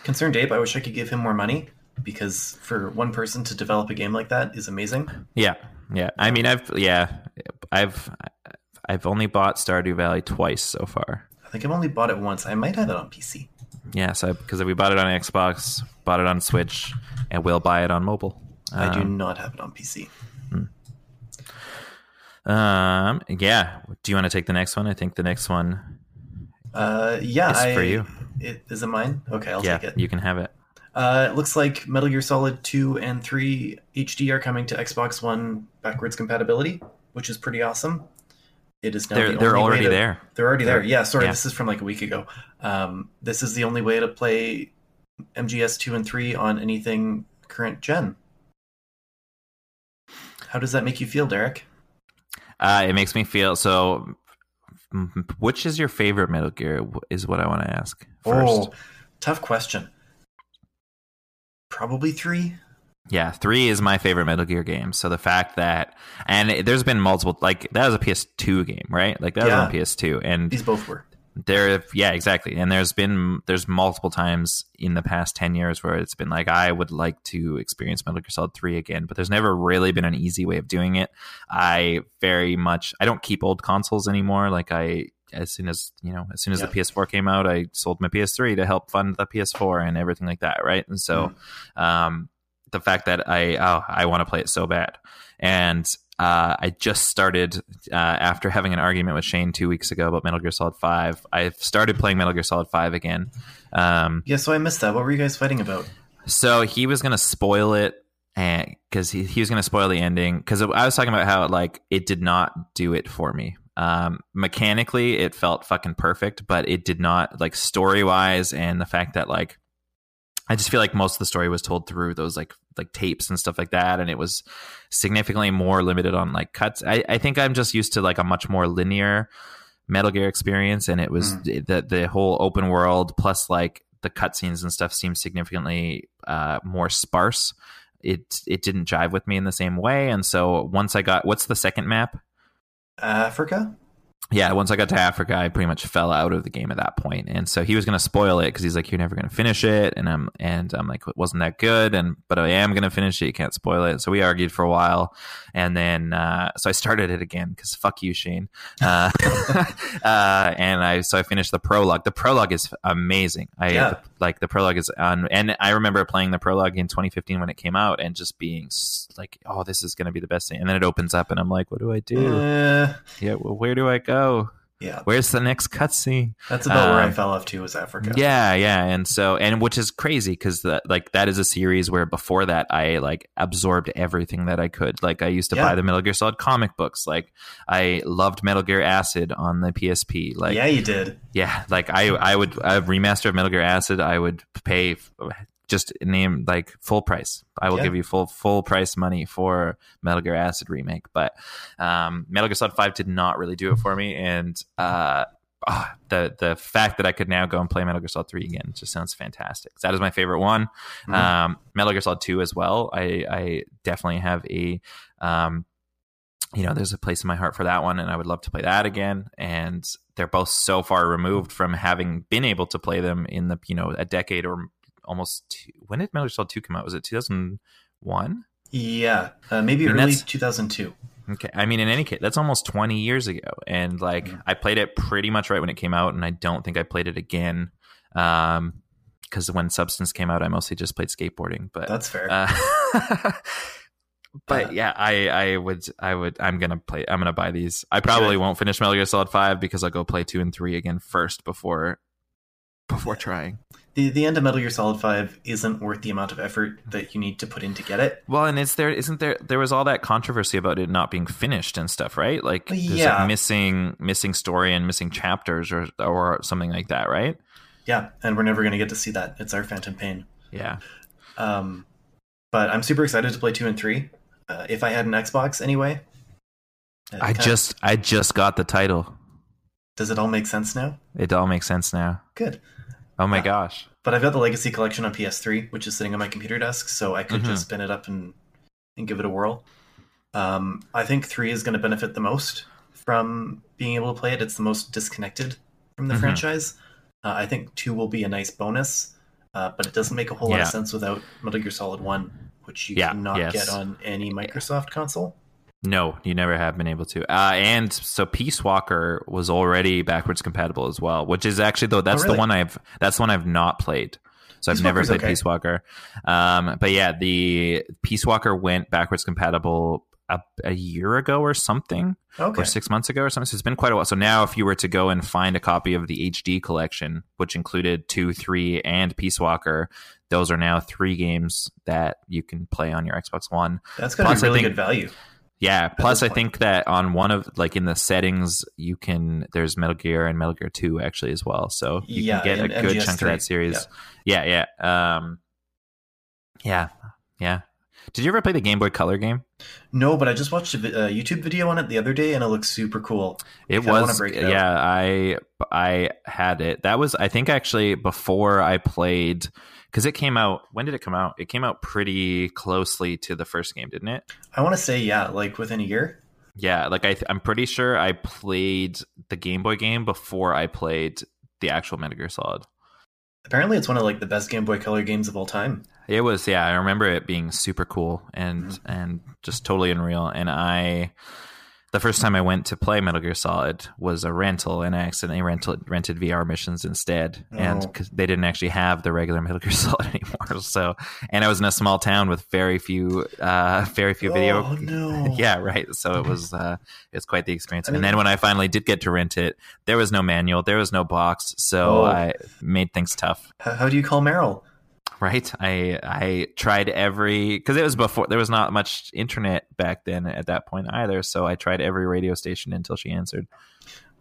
ConcernedApe. I wish I could give him more money because for one person to develop a game like that is amazing. Yeah, yeah. I mean, I've yeah, I've I've only bought Stardew Valley twice so far. I think I've only bought it once. I might have it on PC. Yeah, so because we bought it on Xbox, bought it on Switch, and we'll buy it on mobile. I do um, not have it on PC. Hmm. Um. Yeah. Do you want to take the next one? I think the next one. Uh. Yeah. Is I, for you. It, is it mine? Okay, I'll yeah, take it. You can have it. Uh, it looks like Metal Gear Solid 2 and 3 HD are coming to Xbox One backwards compatibility, which is pretty awesome. It is now they're, the they're already to, there. They're already they're, there. Yeah, sorry, yeah. this is from like a week ago. Um, this is the only way to play MGS 2 and 3 on anything current gen. How does that make you feel, Derek? Uh, it makes me feel so. Which is your favorite Metal Gear? Is what I want to ask first. Oh, tough question probably three. Yeah, three is my favorite Metal Gear game. So the fact that and there's been multiple like that was a PS2 game, right? Like that yeah. was on PS2, and these both were there. Yeah, exactly. And there's been there's multiple times in the past ten years where it's been like I would like to experience Metal Gear Solid three again, but there's never really been an easy way of doing it. I very much I don't keep old consoles anymore. Like I as soon as you know as soon as yeah. the ps4 came out i sold my ps3 to help fund the ps4 and everything like that right and so mm. um, the fact that i oh, i want to play it so bad and uh, I just started uh, after having an argument with Shane two weeks ago about Metal Gear Solid Five. I've started playing Metal Gear Solid Five again. Um, yeah, so I missed that. What were you guys fighting about? So he was going to spoil it, and because he, he was going to spoil the ending. Because I was talking about how like it did not do it for me. Um, mechanically, it felt fucking perfect, but it did not like story wise, and the fact that like I just feel like most of the story was told through those like like tapes and stuff like that, and it was significantly more limited on like cuts. I, I think I'm just used to like a much more linear Metal Gear experience, and it was mm. the the whole open world plus like the cutscenes and stuff seemed significantly uh, more sparse. It it didn't jive with me in the same way, and so once I got what's the second map? Africa yeah, once I got to Africa, I pretty much fell out of the game at that point. and so he was going to spoil it because he's like, "You're never going to finish it," and I'm and I'm like, "It wasn't that good," and but I am going to finish it. You can't spoil it. So we argued for a while, and then uh, so I started it again because fuck you, Shane. Uh, uh, and I so I finished the prologue. The prologue is amazing. I yeah. like the prologue is on, and I remember playing the prologue in 2015 when it came out, and just being like, "Oh, this is going to be the best thing." And then it opens up, and I'm like, "What do I do? Uh, yeah, well, where do I go?" Go? Yeah. Where's the next cutscene? That's about um, where I um, fell off to was Africa. Yeah, yeah, and so and which is crazy because that like that is a series where before that I like absorbed everything that I could. Like I used to yeah. buy the Metal Gear Solid comic books. Like I loved Metal Gear Acid on the PSP. Like yeah, you did. Yeah, like I I would a remaster of Metal Gear Acid. I would pay just name like full price. I will yeah. give you full full price money for Metal Gear Acid remake. But um, Metal Gear Solid Five did not really do it for me, and uh, oh, the the fact that I could now go and play Metal Gear Solid Three again just sounds fantastic. That is my favorite one. Mm-hmm. Um, Metal Gear Solid Two as well. I I definitely have a um, you know, there's a place in my heart for that one, and I would love to play that again. And they're both so far removed from having been able to play them in the you know a decade or almost two, when did Metal Gear Solid 2 come out? Was it 2001? Yeah, uh, maybe I mean, early 2002. Okay, I mean, in any case, that's almost 20 years ago, and like mm-hmm. I played it pretty much right when it came out, and I don't think I played it again. Um, because when Substance came out, I mostly just played skateboarding. But that's fair. Uh, but uh, yeah, I I would I would I'm gonna play. I'm gonna buy these. I probably won't finish Metal Gear Solid Five because I'll go play two and three again first before before trying the the end of Metal Gear Solid Five isn't worth the amount of effort that you need to put in to get it. Well, and is there isn't there there was all that controversy about it not being finished and stuff, right? Like there's yeah. like missing missing story and missing chapters or or something like that, right? Yeah, and we're never going to get to see that. It's our phantom pain. Yeah. Um, but I'm super excited to play two and three. Uh, if I had an Xbox, anyway. I just of... I just got the title. Does it all make sense now? It all makes sense now. Good. Oh my uh, gosh. But I've got the Legacy Collection on PS3, which is sitting on my computer desk, so I could mm-hmm. just spin it up and and give it a whirl. Um, I think three is going to benefit the most from being able to play it. It's the most disconnected from the mm-hmm. franchise. Uh, I think two will be a nice bonus, uh, but it doesn't make a whole yeah. lot of sense without Metal Gear Solid One, which you yeah, cannot yes. get on any Microsoft console. No, you never have been able to. Uh, and so Peace Walker was already backwards compatible as well, which is actually though that's oh, really? the one I've that's the one I've not played. So Peace I've never played okay. Peace Walker. Um, but yeah, the Peace Walker went backwards compatible a, a year ago or something, okay. or six months ago or something. So it's been quite a while. So now, if you were to go and find a copy of the HD collection, which included two, three, and Peace Walker, those are now three games that you can play on your Xbox One. That's going to be really think, good value. Yeah. Plus, I think that on one of like in the settings, you can there's Metal Gear and Metal Gear Two actually as well, so you yeah, can get a good MGS3. chunk of that series. Yeah. yeah, yeah, um, yeah, yeah. Did you ever play the Game Boy Color game? No, but I just watched a, YouTube video on it the other day, and it looks super cool. It was, it yeah. I I had it. That was, I think, actually before I played because it came out. When did it come out? It came out pretty closely to the first game, didn't it? I want to say yeah, like within a year. Yeah, like I, th- I'm pretty sure I played the Game Boy game before I played the actual Metal Gear Solid. Apparently, it's one of like the best Game Boy Color games of all time. It was, yeah. I remember it being super cool and mm-hmm. and just totally unreal. And I the first time I went to play Metal Gear Solid was a rental, and I accidentally rented rented VR missions instead, oh. and cause they didn't actually have the regular Metal Gear Solid anymore. So, and I was in a small town with very few, uh, very few video. Oh no! yeah, right. So it was, uh, it's quite the experience. I mean, and then when I finally did get to rent it, there was no manual, there was no box, so oh. I made things tough. How, how do you call Meryl? right? I I tried every because it was before there was not much internet back then at that point either. So I tried every radio station until she answered.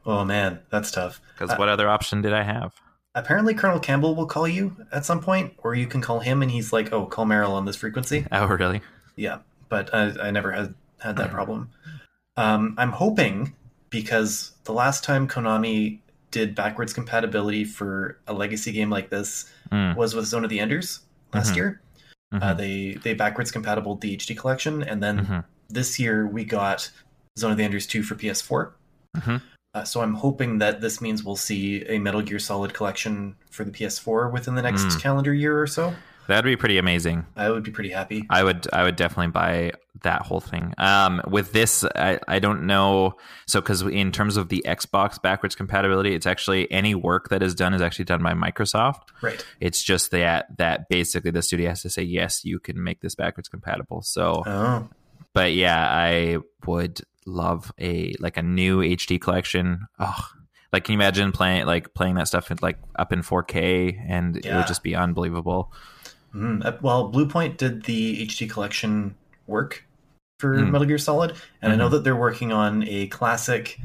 Oh man, that's tough. Because uh, what other option did I have? apparently Colonel Campbell will call you at some point, or you can call him, and he's like, "Oh, call Meryl on this frequency." Oh, really? Yeah, but I, I never had had that problem. Um, I'm hoping because the last time Konami did backwards compatibility for a legacy game like this Mm. was with Zone of the Enders last Mhm. year. Mhm. Uh, they they backwards compatible DHD collection, and then Mhm. this year we got Zone of the Enders 2 for PS4. Mhm. Uh, so I'm hoping that this means we'll see a Metal Gear Solid collection for the PS4 within the next Mm. calendar year or so. That'd be pretty amazing. I would be pretty happy. I would I would definitely buy that whole thing. Um, with this, I, I don't know. So because in terms of the Xbox backwards compatibility, it's actually any work that is done is actually done by Microsoft. Right. It's just that that basically the studio has to say yes, you can make this backwards compatible. So, Oh, but yeah, I would love a like a new HD collection. Oh, like can you imagine playing like playing that stuff in like up in 4K and it would just be unbelievable. Mm, well, Bluepoint did the HD collection work for Mm. Metal Gear Solid, and I know Mhm. that they're working on a classic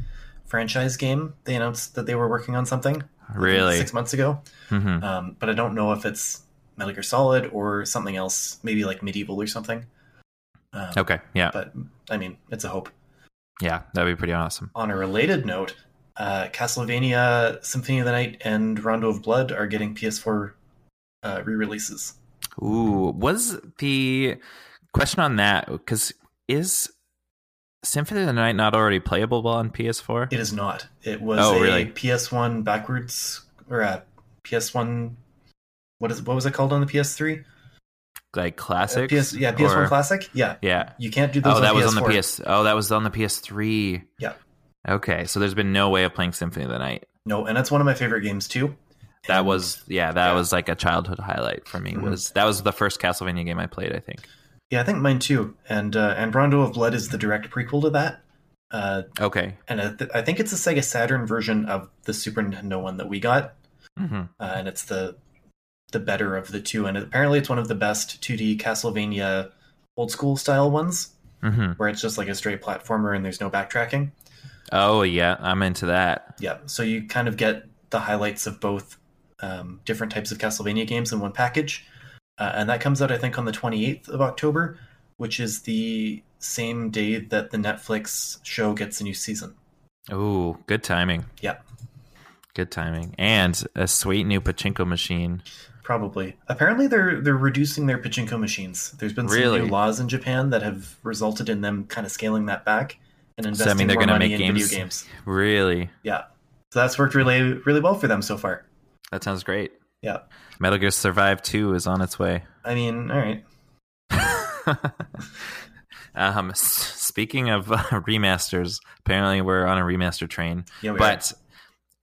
franchise game. They announced that they were working on something Really? six months ago, hmm um, but I don't know if it's Metal Gear Solid or something else, maybe like MediEvil or something. Um, Okay, yeah, But I mean, it's a hope. yeah, that'd be pretty awesome. On a related note, uh, Castlevania Symphony of the Night and Rondo of Blood are getting PS4 uh, re-releases. Ooh, was the question on that because is Symphony of the Night not already playable on PS4? It is not. It was Oh, a really? PS1 backwards or a PS1. What is what was it called on the PS3? like Uh, classic? PS, yeah, PS1 classic. Yeah, Yeah. you can't do those. Oh, that on was on the PS4. PS. Oh, that was on the PS3. Yeah. Okay, so there's been no way of playing Symphony of the Night. No, and that's one of my favorite games too. That was yeah, that yeah. was like a childhood highlight for me. Mhm. Was that was the first Castlevania game I played? I think. yeah, I think mine too. And uh, and Rondo of Blood is the direct prequel to that. Uh, Okay. and I, th- I think it's a Sega Saturn version of the Super Nintendo one that we got, hmm uh, and it's the the better of the two. And apparently, it's one of the best 2D Castlevania old school style ones, hmm where it's just like a straight platformer and there's no backtracking. Oh yeah, I'm into that. Yeah, so you kind of get the highlights of both um, different types of Castlevania games in one package, uh, and that comes out I think on the 28th of October, which is the same day that the Netflix show gets a new season. Ooh, good timing. Yeah. Good timing. And a sweet new pachinko machine. Probably. Apparently, they're they're reducing their pachinko machines. There's been some Really? new laws in Japan that have resulted in them kind of scaling that back and So, I investing mean, they're more gonna money make in games- video games. Really? Yeah, so that's worked really really well for them so far. That sounds great. Yeah, Metal Gear Survive 2 is on its way. I mean, all right. um, s- speaking of uh, remasters, apparently we're on a remaster train, Yeah, we are. but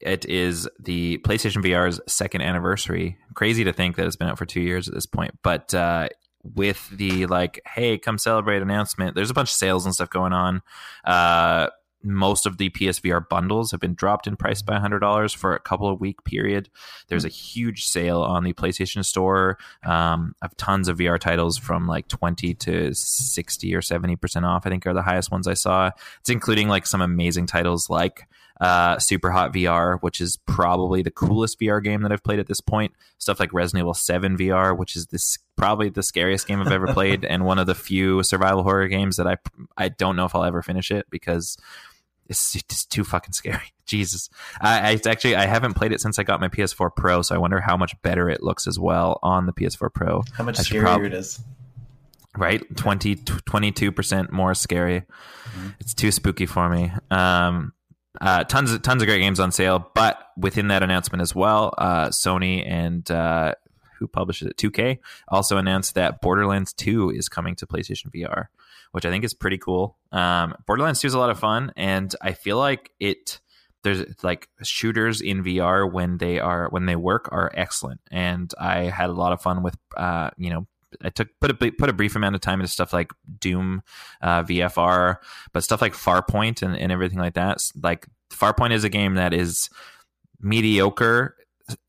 it is the PlayStation VR's second anniversary. Crazy to think that it's been out for two years at this point, but uh, with the like, hey, come celebrate announcement, there's a bunch of sales and stuff going on. Uh, most of the PSVR bundles have been dropped in price by $100 for a couple of week period. There's a huge sale on the PlayStation Store um, of tons of VR titles from like 20 to 60 or 70% off, I think are the highest ones I saw. It's including like some amazing titles like uh, Superhot VR, which is probably the coolest VR game that I've played at this point. Stuff like Resident Evil 7 VR, which is this probably the scariest game I've ever played, and one of the few survival horror games that I I don't know if I'll ever finish it because it's just too fucking scary. Jesus, I, I it's actually I haven't played it since I got my PS4 Pro, so I wonder how much better it looks as well on the PS4 Pro. How much I scarier prob- it is. Right, 22 percent more scary. Mhm. It's too spooky for me. Um, uh, tons of tons of great games on sale, but within that announcement as well, uh, Sony and uh, who publishes it, 2K, also announced that Borderlands 2 is coming to PlayStation VR, which I think is pretty cool. Um, Borderlands 2 is a lot of fun, and I feel like it. There's like shooters in VR when they are when they work are excellent, and I had a lot of fun with uh, you know I took put a put a brief amount of time into stuff like Doom, uh, VFR, but stuff like Farpoint and, and everything like that. Like Farpoint is a game that is mediocre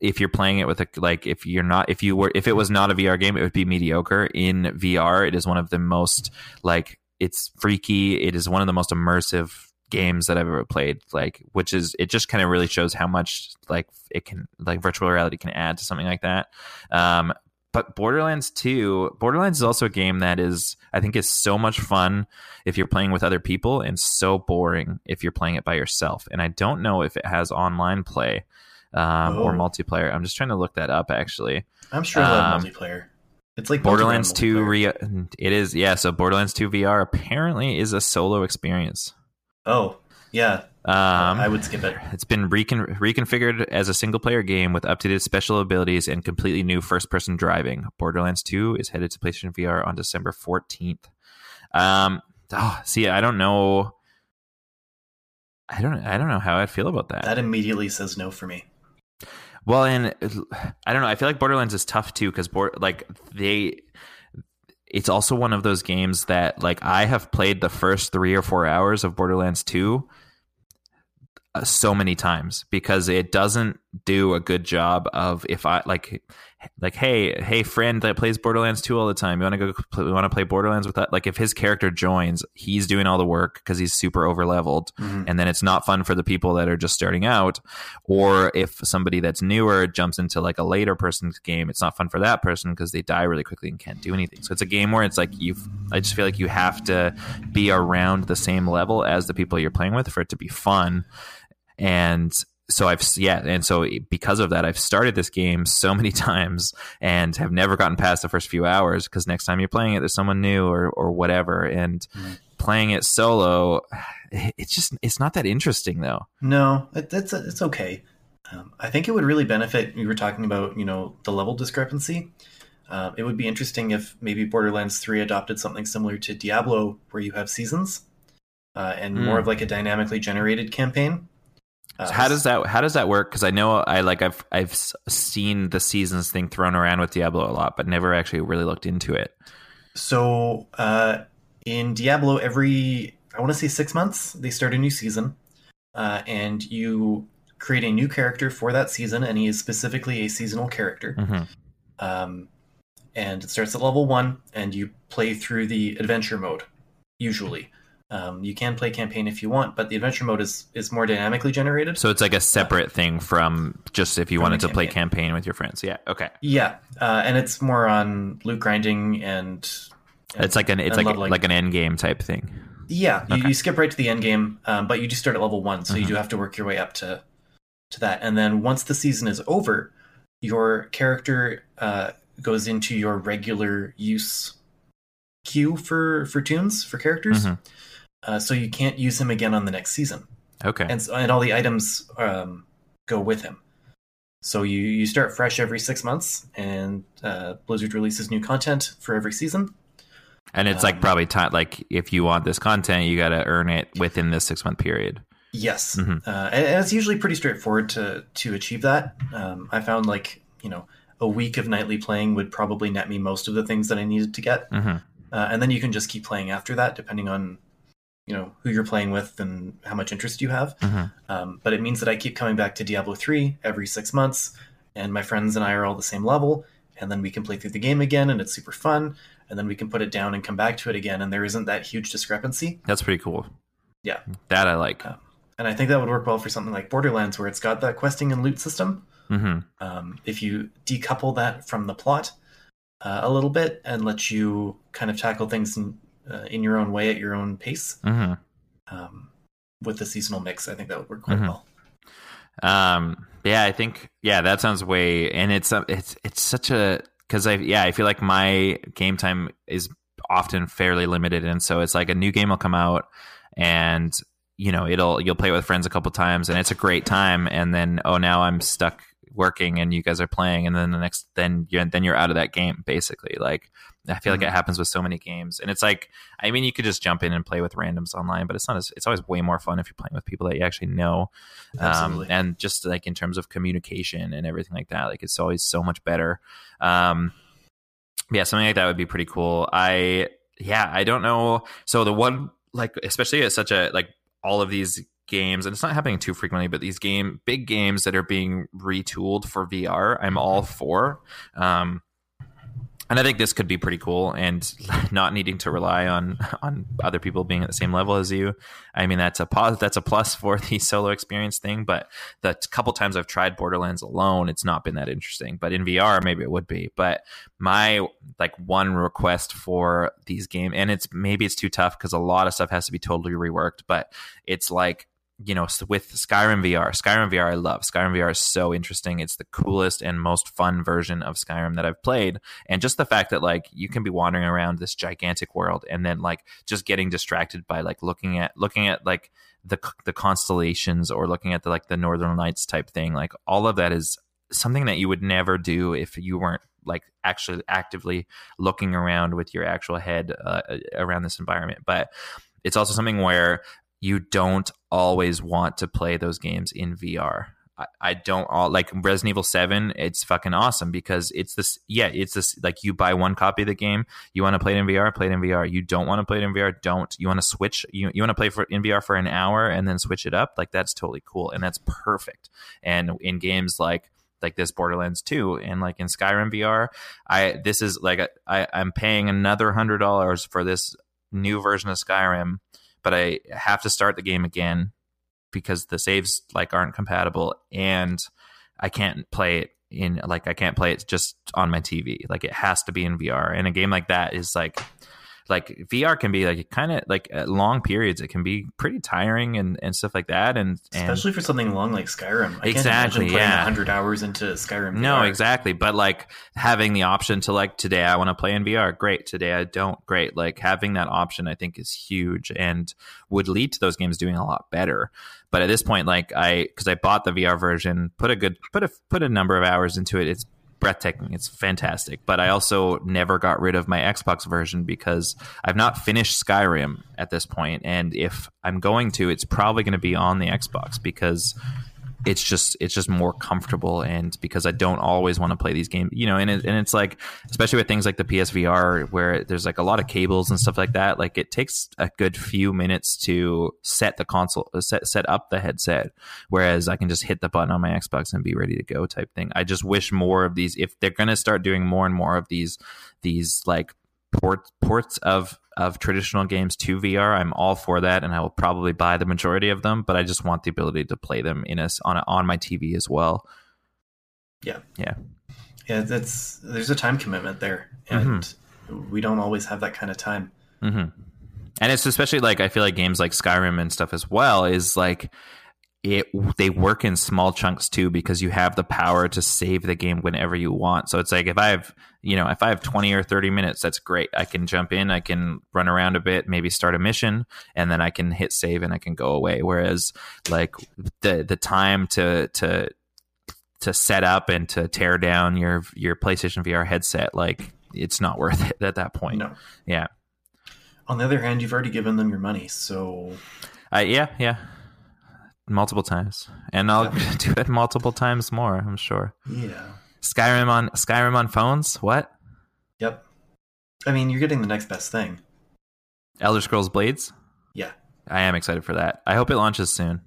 if you're playing it with a like if you're not if you were if it was not a VR game, it would be mediocre. In VR, it is one of the most like it's freaky. It is one of the most immersive games that I've ever played. Like, which is it just kind of really shows how much like it can like virtual reality can add to something like that. Um, but Borderlands 2, Borderlands is also a game that is, I think, is so much fun if you're playing with other people and so boring if you're playing it by yourself. And I don't know if it has online play um, oh. or multiplayer. I'm just trying to look that up actually. I'm sure it'll um, multiplayer. It's like Borderlands 2 re- it is yeah, so Borderlands 2 VR apparently is a solo experience. Oh, yeah. Um, I would skip it. It's been recon- reconfigured as a single player game with updated special abilities and completely new first person driving. Borderlands 2 is headed to PlayStation VR on December 14th. Um, oh, see, I don't know I don't I don't know how I'd feel about that. That immediately says no for me. Well, and I don't know. I feel like Borderlands is tough too because like they, it's also one of those games that like I have played the first three or four hours of Borderlands two uh, so many times because it doesn't do a good job of if I like like hey hey friend that plays borderlands 2 all the time you want to go play, you want to play borderlands with that? Like if his character joins he's doing all the work because he's super over leveled mm-hmm. and then it's not fun for the people that are just starting out. Or if somebody that's newer jumps into like a later person's game it's not fun for that person because they die really quickly and can't do anything. So it's a game where it's like you i just feel like you have to be around the same level as the people you're playing with for it to be fun and so I've yeah, and so because of that, I've started this game so many times and have never gotten past the first few hours because next time you're playing it, there's someone new or or whatever, and mm-hmm. playing it solo, it's just it's not that interesting though. No, it, it's it's okay. Um, I think it would really benefit. You were talking about you know the level discrepancy. Uh, it would be interesting if maybe Borderlands Three adopted something similar to Diablo, where you have seasons uh, and mm. more of like a dynamically generated campaign so how does that how does that work? Because I know I like I've I've seen the seasons thing thrown around with Diablo a lot, but never actually really looked into it. So uh, in Diablo, every I want to say six months they start a new season, uh, and you create a new character for that season, and he is specifically a seasonal character. Mm-hmm. Um, and it starts at level one, and you play through the adventure mode usually. Um, you can play campaign if you want, but the adventure mode is is more dynamically generated. So it's like a separate thing from just if you wanted to play campaign with your friends. Yeah. Okay. Yeah, uh, and it's more on loot grinding and. and it's like an it's like leveling. like an end game type thing. Yeah, you, okay. you skip right to the end game, um, but you just start at level one, so mm-hmm. you do have to work your way up to to that. And then once the season is over, your character uh, goes into your regular use queue for for tunes for characters. Mm-hmm uh, so you can't use him again on the next season. Okay. And and all the items um, go with him. So you you start fresh every six months, and uh, Blizzard releases new content for every season. And it's um, like probably time like if you want this content, you got to earn it within this six month period. Yes, mm-hmm. uh, and, and, it's usually pretty straightforward to to achieve that. Um, I found like you know a week of nightly playing would probably net me most of the things that I needed to get, mm-hmm. uh, and then you can just keep playing after that, depending on you know who you're playing with and how much interest you have. Mm-hmm. Um, but it means that I keep coming back to Diablo three every six months, and my friends and I are all the same level, and then we can play through the game again, and it's super fun. And then we can put it down and come back to it again, and there isn't that huge discrepancy. That's pretty cool. Yeah, that I like. Um, and I think that would work well for something like Borderlands, where it's got that questing and loot system. Mm-hmm. Um, if you decouple that from the plot uh, a little bit and let you kind of tackle things in, uh, in your own way at your own pace. Mm-hmm. Um, with the seasonal mix, I think that would work quite mm-hmm. well. Um, yeah, I think yeah, that sounds way, and it's uh, it's it's such a because I yeah I feel like my game time is often fairly limited, and so it's like a new game will come out, and you know it'll you'll play it with friends a couple times, and it's a great time, and then oh now I'm stuck working and you guys are playing and then the next then you're then you're out of that game basically like I feel mm-hmm. like it mm-hmm. happens with so many games, and it's like I mean, you could just jump in and play with randoms online, but it's not as it's always way more fun if you're playing with people that you actually know, um, and just like in terms of communication and everything like that, like it's always so much better. Um, yeah, something like that would be pretty cool. I yeah, I don't know. So the one like especially at such a like all of these games and it's not happening too frequently but these game big games that are being retooled for vr i'm all mm-hmm. for um and I think this could be pretty cool, and not needing to rely on on other people being at the same level as you. I mean, that's a pos- that's a plus for the solo experience thing. But the couple times I've tried Borderlands alone, it's not been that interesting. But in VR, maybe it would be. But my like one request for these games, and it's maybe it's too tough because a lot of stuff has to be totally reworked. But it's like you know, with Skyrim VR, Skyrim VR, I love. Skyrim VR is so interesting. It's the coolest and most fun version of Skyrim that I've played. And just the fact that like you can be wandering around this gigantic world and then like just getting distracted by like looking at looking at like the the constellations or looking at the like the northern lights type thing. Like all of that is something that you would never do if you weren't like actually actively looking around with your actual head uh, around this environment. But it's also something where you don't always want to play those games in VR. I, I don't all like Resident Evil 7, it's fucking awesome because it's this yeah, it's this like you buy one copy of the game, you want to play it in VR, play it in VR. You don't want to play it in VR, don't. You want to switch you you want to play for in VR for an hour and then switch it up, like that's totally cool and that's perfect. And in games like like this Borderlands 2 and like in Skyrim VR, I this is like I I'm paying another $100 for this new version of Skyrim but I have to start the game again because the saves like aren't compatible and I can't play it in like I can't play it just on my TV. Like it has to be in VR. And a game like that is like like VR can be like kind of like at long periods. It can be pretty tiring and, and stuff like that. And, and especially for something long like Skyrim. I exactly. Yeah. hundred hours into Skyrim. VR. No, exactly. But like having the option to like today I want to play in VR. Great. Today I don't. Great. Like having that option I think is huge and would lead to those games doing a lot better. But at this point, like I, because I bought the VR version, put a good, put a put a number of hours into it. It's breathtaking. It's fantastic. But I also never got rid of my Xbox version because I've not finished Skyrim at this point, and if I'm going to, it's probably going to be on the Xbox because it's just it's just more comfortable and because I don't always want to play these games, you know, and it, and it's like especially with things like the PSVR where there's like a lot of cables and stuff like that, like it takes a good few minutes to set the console uh, set set up the headset whereas I can just hit the button on my Xbox and be ready to go type thing. I just wish more of these if they're going to start doing more and more of these these like port, ports of of traditional games to VR. I'm all for that, and I will probably buy the majority of them. But I just want the ability to play them in a, on a, on my TV as well. Yeah, yeah, yeah. That's there's a time commitment there, and mm-hmm. we don't always have that kind of time. Mm-hmm. And it's especially like I feel like games like Skyrim and stuff as well is like it they work in small chunks too because you have the power to save the game whenever you want. So it's like if I have you know if I have 20 or 30 minutes that's great. I can jump in, I can run around a bit, maybe start a mission and then I can hit save and I can go away whereas like the the time to to to set up and to tear down your your PlayStation VR headset like it's not worth it at that point. No. Yeah. On the other hand, you've already given them your money, so uh, yeah, yeah multiple times, and I'll do it multiple times more. I'm sure. Yeah. Skyrim on Skyrim on phones. What? Yep. I mean, you're getting the next best thing. Elder Scrolls Blades. Yeah. I am excited for that. I hope it launches soon.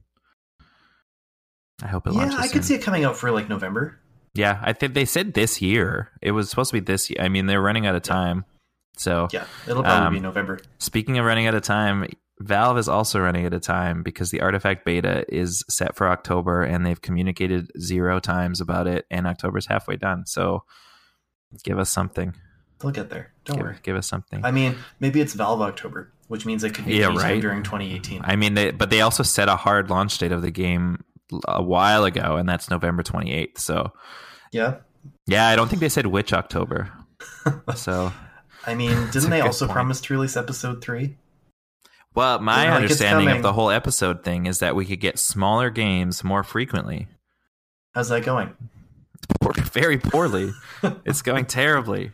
I hope it yeah, launches. Yeah, I soon. could see it coming out for like November. Yeah, I think they said this year. It was supposed to be this year. I mean, they're running out of time. So yeah, it'll probably um, be November. Speaking of running out of time, Valve is also running at a time because the Artifact beta is set for October and they've communicated zero times about it, and October's halfway done. So give us something. They'll get there. Don't give, worry. Give us something. I mean, maybe it's Valve October, which means it could be yeah, right? during 2018. I mean, they, but they also set a hard launch date of the game a while ago, and that's November 28th. So yeah, yeah, I don't think they said which October. so I mean, didn't they also point. promise to release episode three? Well, my like understanding of the whole episode thing is that we could get smaller games more frequently. How's that going? Very poorly. it's going terribly.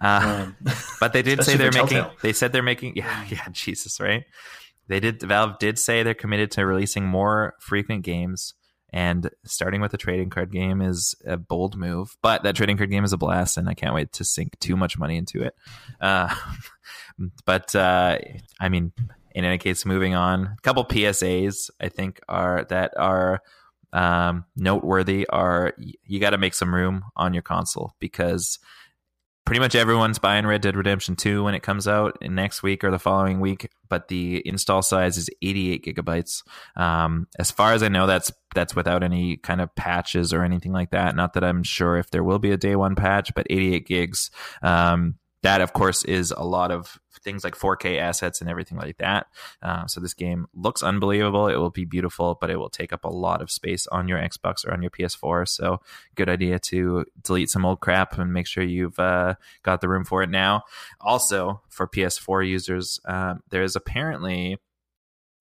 Uh, um, but they did say they're making. They said they're making. Yeah, yeah. Jesus, right? They did. Valve did say they're committed to releasing more frequent games, and starting with a trading card game is a bold move. But that trading card game is a blast, and I can't wait to sink too much money into it. Uh, but uh, I mean, in any case, moving on, a couple PSAs I think are that are um, noteworthy are you got to make some room on your console because pretty much everyone's buying Red Dead Redemption 2 when it comes out next week or the following week, but the install size is 88 gigabytes. Um, as far as I know, that's that's without any kind of patches or anything like that. Not that I'm sure if there will be a day one patch, but 88 gigs. Um, that, of course, is a lot of things like 4K assets and everything like that. Uh, so this game looks unbelievable. It will be beautiful, but it will take up a lot of space on your Xbox or on your PS4. So good idea to delete some old crap and make sure you've uh, got the room for it now. Also, for PS4 users, um, there is apparently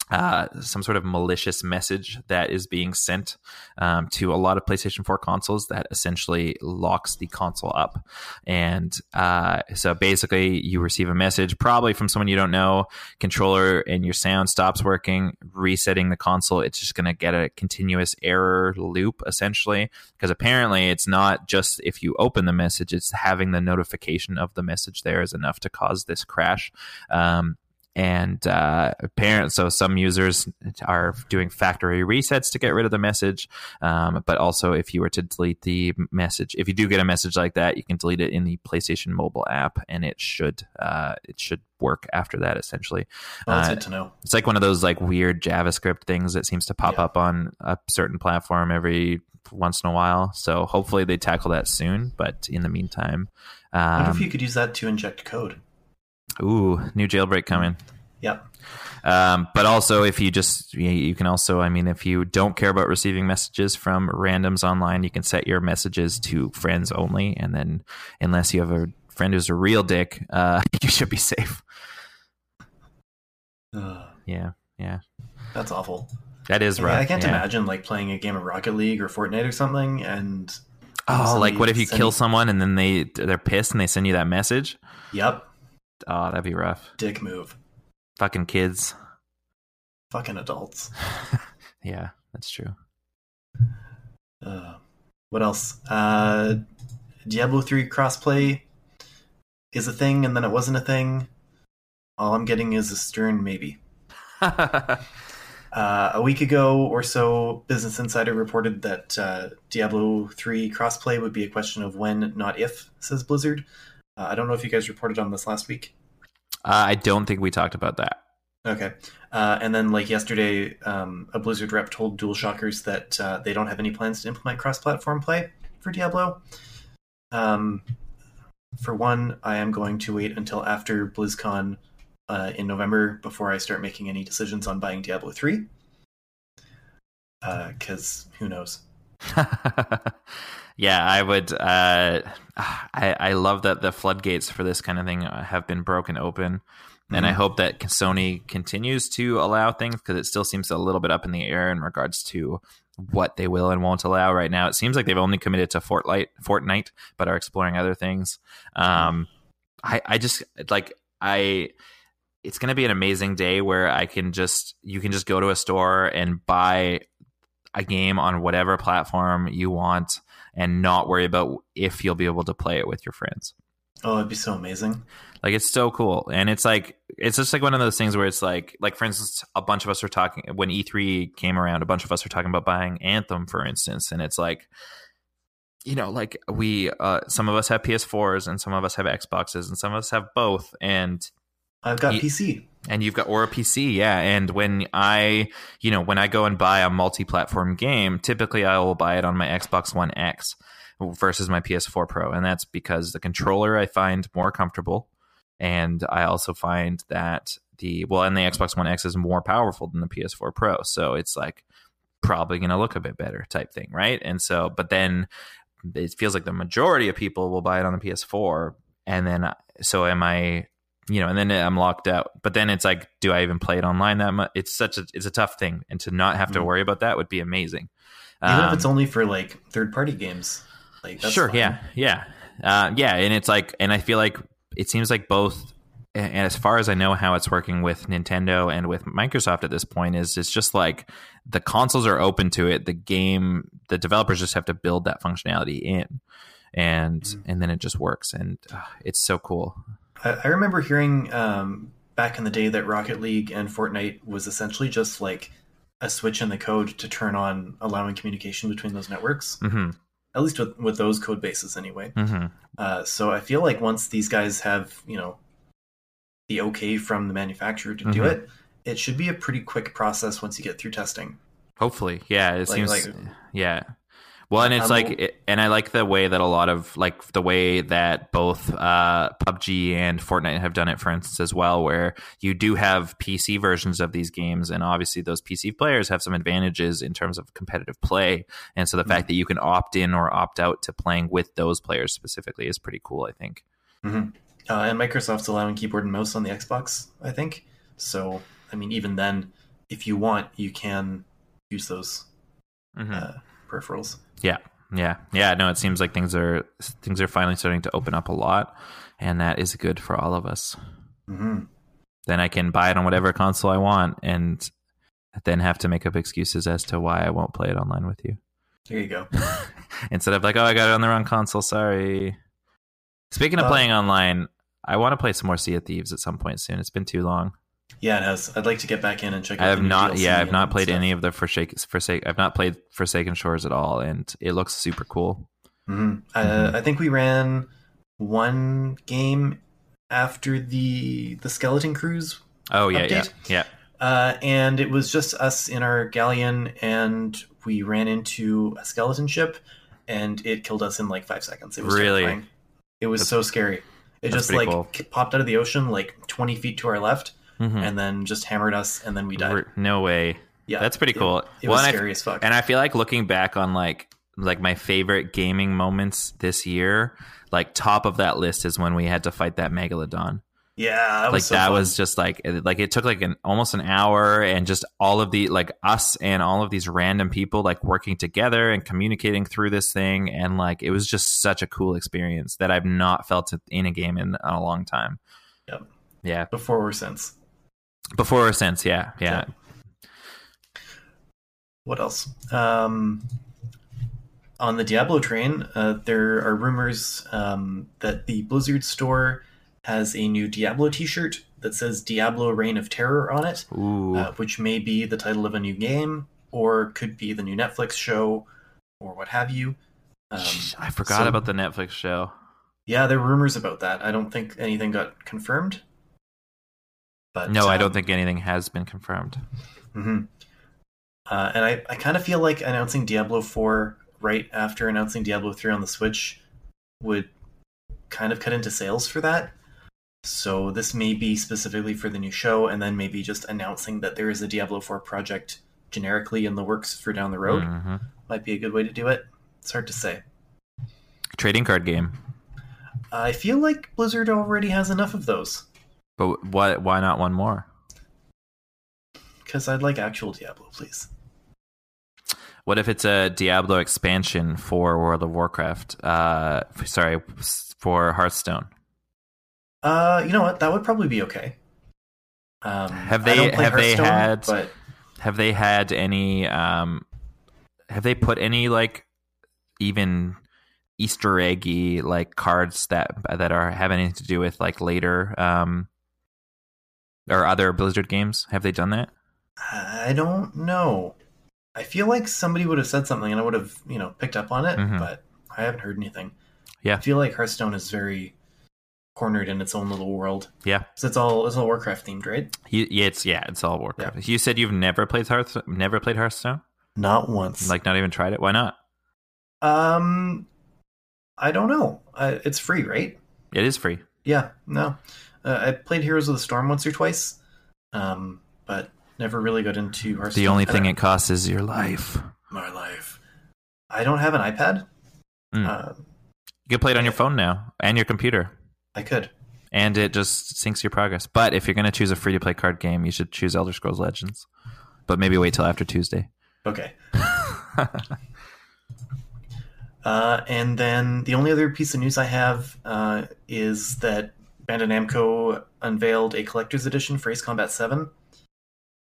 uh, some sort of malicious message that is being sent um, to a lot of PlayStation 4 consoles that essentially locks the console up. And uh, so basically, you receive a message, probably from someone you don't know, controller, and your sound stops working, resetting the console. It's just going to get a continuous error loop, essentially, because apparently it's not just if you open the message, it's having the notification of the message there is enough to cause this crash. Um, and uh, parents. So some users are doing factory resets to get rid of the message. Um, but also, if you were to delete the message, if you do get a message like that, you can delete it in the PlayStation Mobile app, and it should uh, it should work after that. Essentially, well, that's uh, good to know. It's like one of those like weird JavaScript things that seems to pop yeah. up on a certain platform every once in a while. So hopefully they tackle that soon. But in the meantime, um, I wonder if um, you could use that to inject code. Ooh, new jailbreak coming. Yep. Um, but also, if you just, you can also, I mean, if you don't care about receiving messages from randoms online, you can set your messages to friends only. And then, unless you have a friend who's a real dick, uh, you should be safe. Uh, yeah. Yeah. That's awful. That is right. I can't yeah. imagine like playing a game of Rocket League or Fortnite or something and. Oh, like what if you kill someone and then they they're pissed and they send you that message? Yep. Oh, that'd be rough. Dick move. Fucking kids. Fucking adults. yeah, that's true. Uh, what else? Uh, Diablo 3 crossplay is a thing and then it wasn't a thing. All I'm getting is a stern maybe. uh, a week ago or so, Business Insider reported that uh, Diablo 3 crossplay would be a question of when, not if, says Blizzard. Uh, I don't know if you guys reported on this last week. Uh, I don't think we talked about that. Okay. Uh, and then, like yesterday, um, a Blizzard rep told DualShockers that uh, they don't have any plans to implement cross platform play for Diablo. Um, for one, I am going to wait until after BlizzCon uh, in November before I start making any decisions on buying Diablo 3. Because uh, who knows? yeah, I would. Uh, I I love that the floodgates for this kind of thing have been broken open, mm-hmm. and I mm-hmm. hope that Sony continues to allow things because it still seems a little bit up in the air in regards to what they will and won't allow right now. It seems like they've only committed to Fortnite, Fortnite, but are exploring other things. Um, I I just like I it's going to be an amazing day where I can just you can just go to a store and buy a game on whatever platform you want and not worry about if you'll be able to play it with your friends. Oh, it'd be so amazing. Like it's so cool. And it's like it's just like one of those things where it's like like for instance, a bunch of us are talking when E3 came around, a bunch of us are talking about buying Anthem, for instance, and it's like you know, like we uh some of us have PS4s and some of us have Xboxes and some of us have both and I've got PC. And you've got or a PC, yeah. And when I, you know, when I go and buy a multi-platform game, typically I will buy it on my Xbox One X versus my PS4 Pro, and that's because the controller I find more comfortable, and I also find that the well, and the Xbox One X is more powerful than the PS4 Pro, so it's like probably going to look a bit better type thing, right? And so, but then it feels like the majority of people will buy it on the PS4, and then so am I you know, and then I'm locked out. But then it's like, do I even play it online that much? It's such a it's a tough thing, and to not have to mm-hmm. worry about that would be amazing. Even um, if it's only for like third party games, like sure, fine. yeah, yeah, uh, yeah, and it's like, and I feel like it seems like both. And as far as I know, how it's working with Nintendo and with Microsoft at this point is it's just like the consoles are open to it. The game, the developers just have to build that functionality in, and mm-hmm. and then it just works, and uh, it's so cool. I, remember hearing um, back in the day that Rocket League and Fortnite was essentially just like a switch in the code to turn on allowing communication between those networks. Mm-hmm. at least with, with those code bases anyway. hmm Uh, so I feel like once these guys have, you know, the okay from the manufacturer to do Mhm. it, it should be a pretty quick process once you get through testing. Hopefully, yeah. It Like- seems, like- yeah. Well, and it's like, it, and I like the way that a lot of like the way that both uh, PUBG and Fortnite have done it, for instance, as well, where you do have PC versions of these games, and obviously those PC players have some advantages in terms of competitive play, and so the Mhm. fact that you can opt in or opt out to playing with those players specifically is pretty cool. I think. Uh, and Microsoft's allowing keyboard and mouse on the Xbox, I think. So, I mean, even then, if you want, you can use those Mhm. uh, peripherals. Yeah, yeah, yeah. No, it seems like things are things are finally starting to open up a lot, and that is good for all of us. hmm Then I can buy it on whatever console I want, and then have to make up excuses as to why I won't play it online with you. There you go. Instead of like, oh, I got it on the wrong console. Sorry. Speaking of Uh, playing online, I want to play some more Sea of Thieves at some point soon. It's been too long. Yeah, it has. I'd like to get back in and check. out I have not. DLC Yeah, I've not played stuff. any of the Forsake. Forsake. I've not played Forsaken Shores at all, and it looks super cool. Mhm. Uh, Mhm. I think we ran one game after the the Skeleton Cruise Oh yeah, Update? yeah, yeah. Uh, and it was just us in our galleon, and we ran into a skeleton ship, and it killed us in like five seconds. It was Really? terrifying. It was That's- so scary. It that's just like cool. popped out of the ocean like twenty feet to our left, Mhm. and then just hammered us, and then we died. No way. yeah, That's pretty cool. It, Well, was and I- scary as fuck. And I feel like looking back on like like my favorite gaming moments this year, like top of that list is when we had to fight that megalodon. yeah, that was like so that fun. was just like it- like it took like an almost an hour and just all of the like us and all of these random people like working together and communicating through this thing and like it was just such a cool experience that I've not felt it in a game in a long time. Yep. Yeah. before or since. Before or since, yeah. Yeah. What else? Um, on the Diablo train, uh, there are rumors um, that the Blizzard store has a new Diablo T-shirt that says "Diablo: Reign of Terror" on it, uh, which may be the title of a new game, or could be the new Netflix show, or what have you. Um, I forgot so- about the Netflix show. yeah, there are rumors about that. I don't think anything got confirmed. But No, I um, don't think anything has been confirmed. hmm Uh, and I, I kind of feel like announcing Diablo 4 right after announcing Diablo 3 on the Switch would kind of cut into sales for that. So this may be specifically for the new show, and then maybe just announcing that there is a Diablo 4 project generically in the works for down the road Mhm. might be a good way to do it. It's hard to say. Trading card game. I feel like Blizzard already has enough of those But why why not one more? because I'd like actual Diablo, please. What if it's a Diablo expansion for World of Warcraft? Uh, sorry, for Hearthstone. Uh, you know what? That would probably be okay. Um, Have they- have they had- But Have they had any? Um, have they put any like even Easter eggy like cards that that are have anything to do with like later um, or other Blizzard games? Have they done that? I don't know. I feel like somebody would have said something and I would have, you know, picked up on it, Mhm. but I haven't heard anything. Yeah. I feel like Hearthstone is very cornered in its own little world. Yeah. So it's all it's all Warcraft themed, right? You, yeah, it's yeah, it's all Warcraft. You said you've never played Hearth, never played Hearthstone, Not once. like not even tried it. Why not? um, I don't know. Uh, it's free, right? It is free. Yeah. No. Uh, I played Heroes of the Storm once or twice, um, but never really got into Hearthstone. The only thing it costs is your life. my life. I don't have an iPad. Mm. Uh, You can play it on your phone now and your computer, I could. and it just syncs your progress. But if you're going to choose a free to play card game, you should choose Elder Scrolls Legends. But maybe wait till after Tuesday. Okay. Uh, and then the only other piece of news I have uh, is that Bandai Namco unveiled a collector's edition for Ace Combat 7,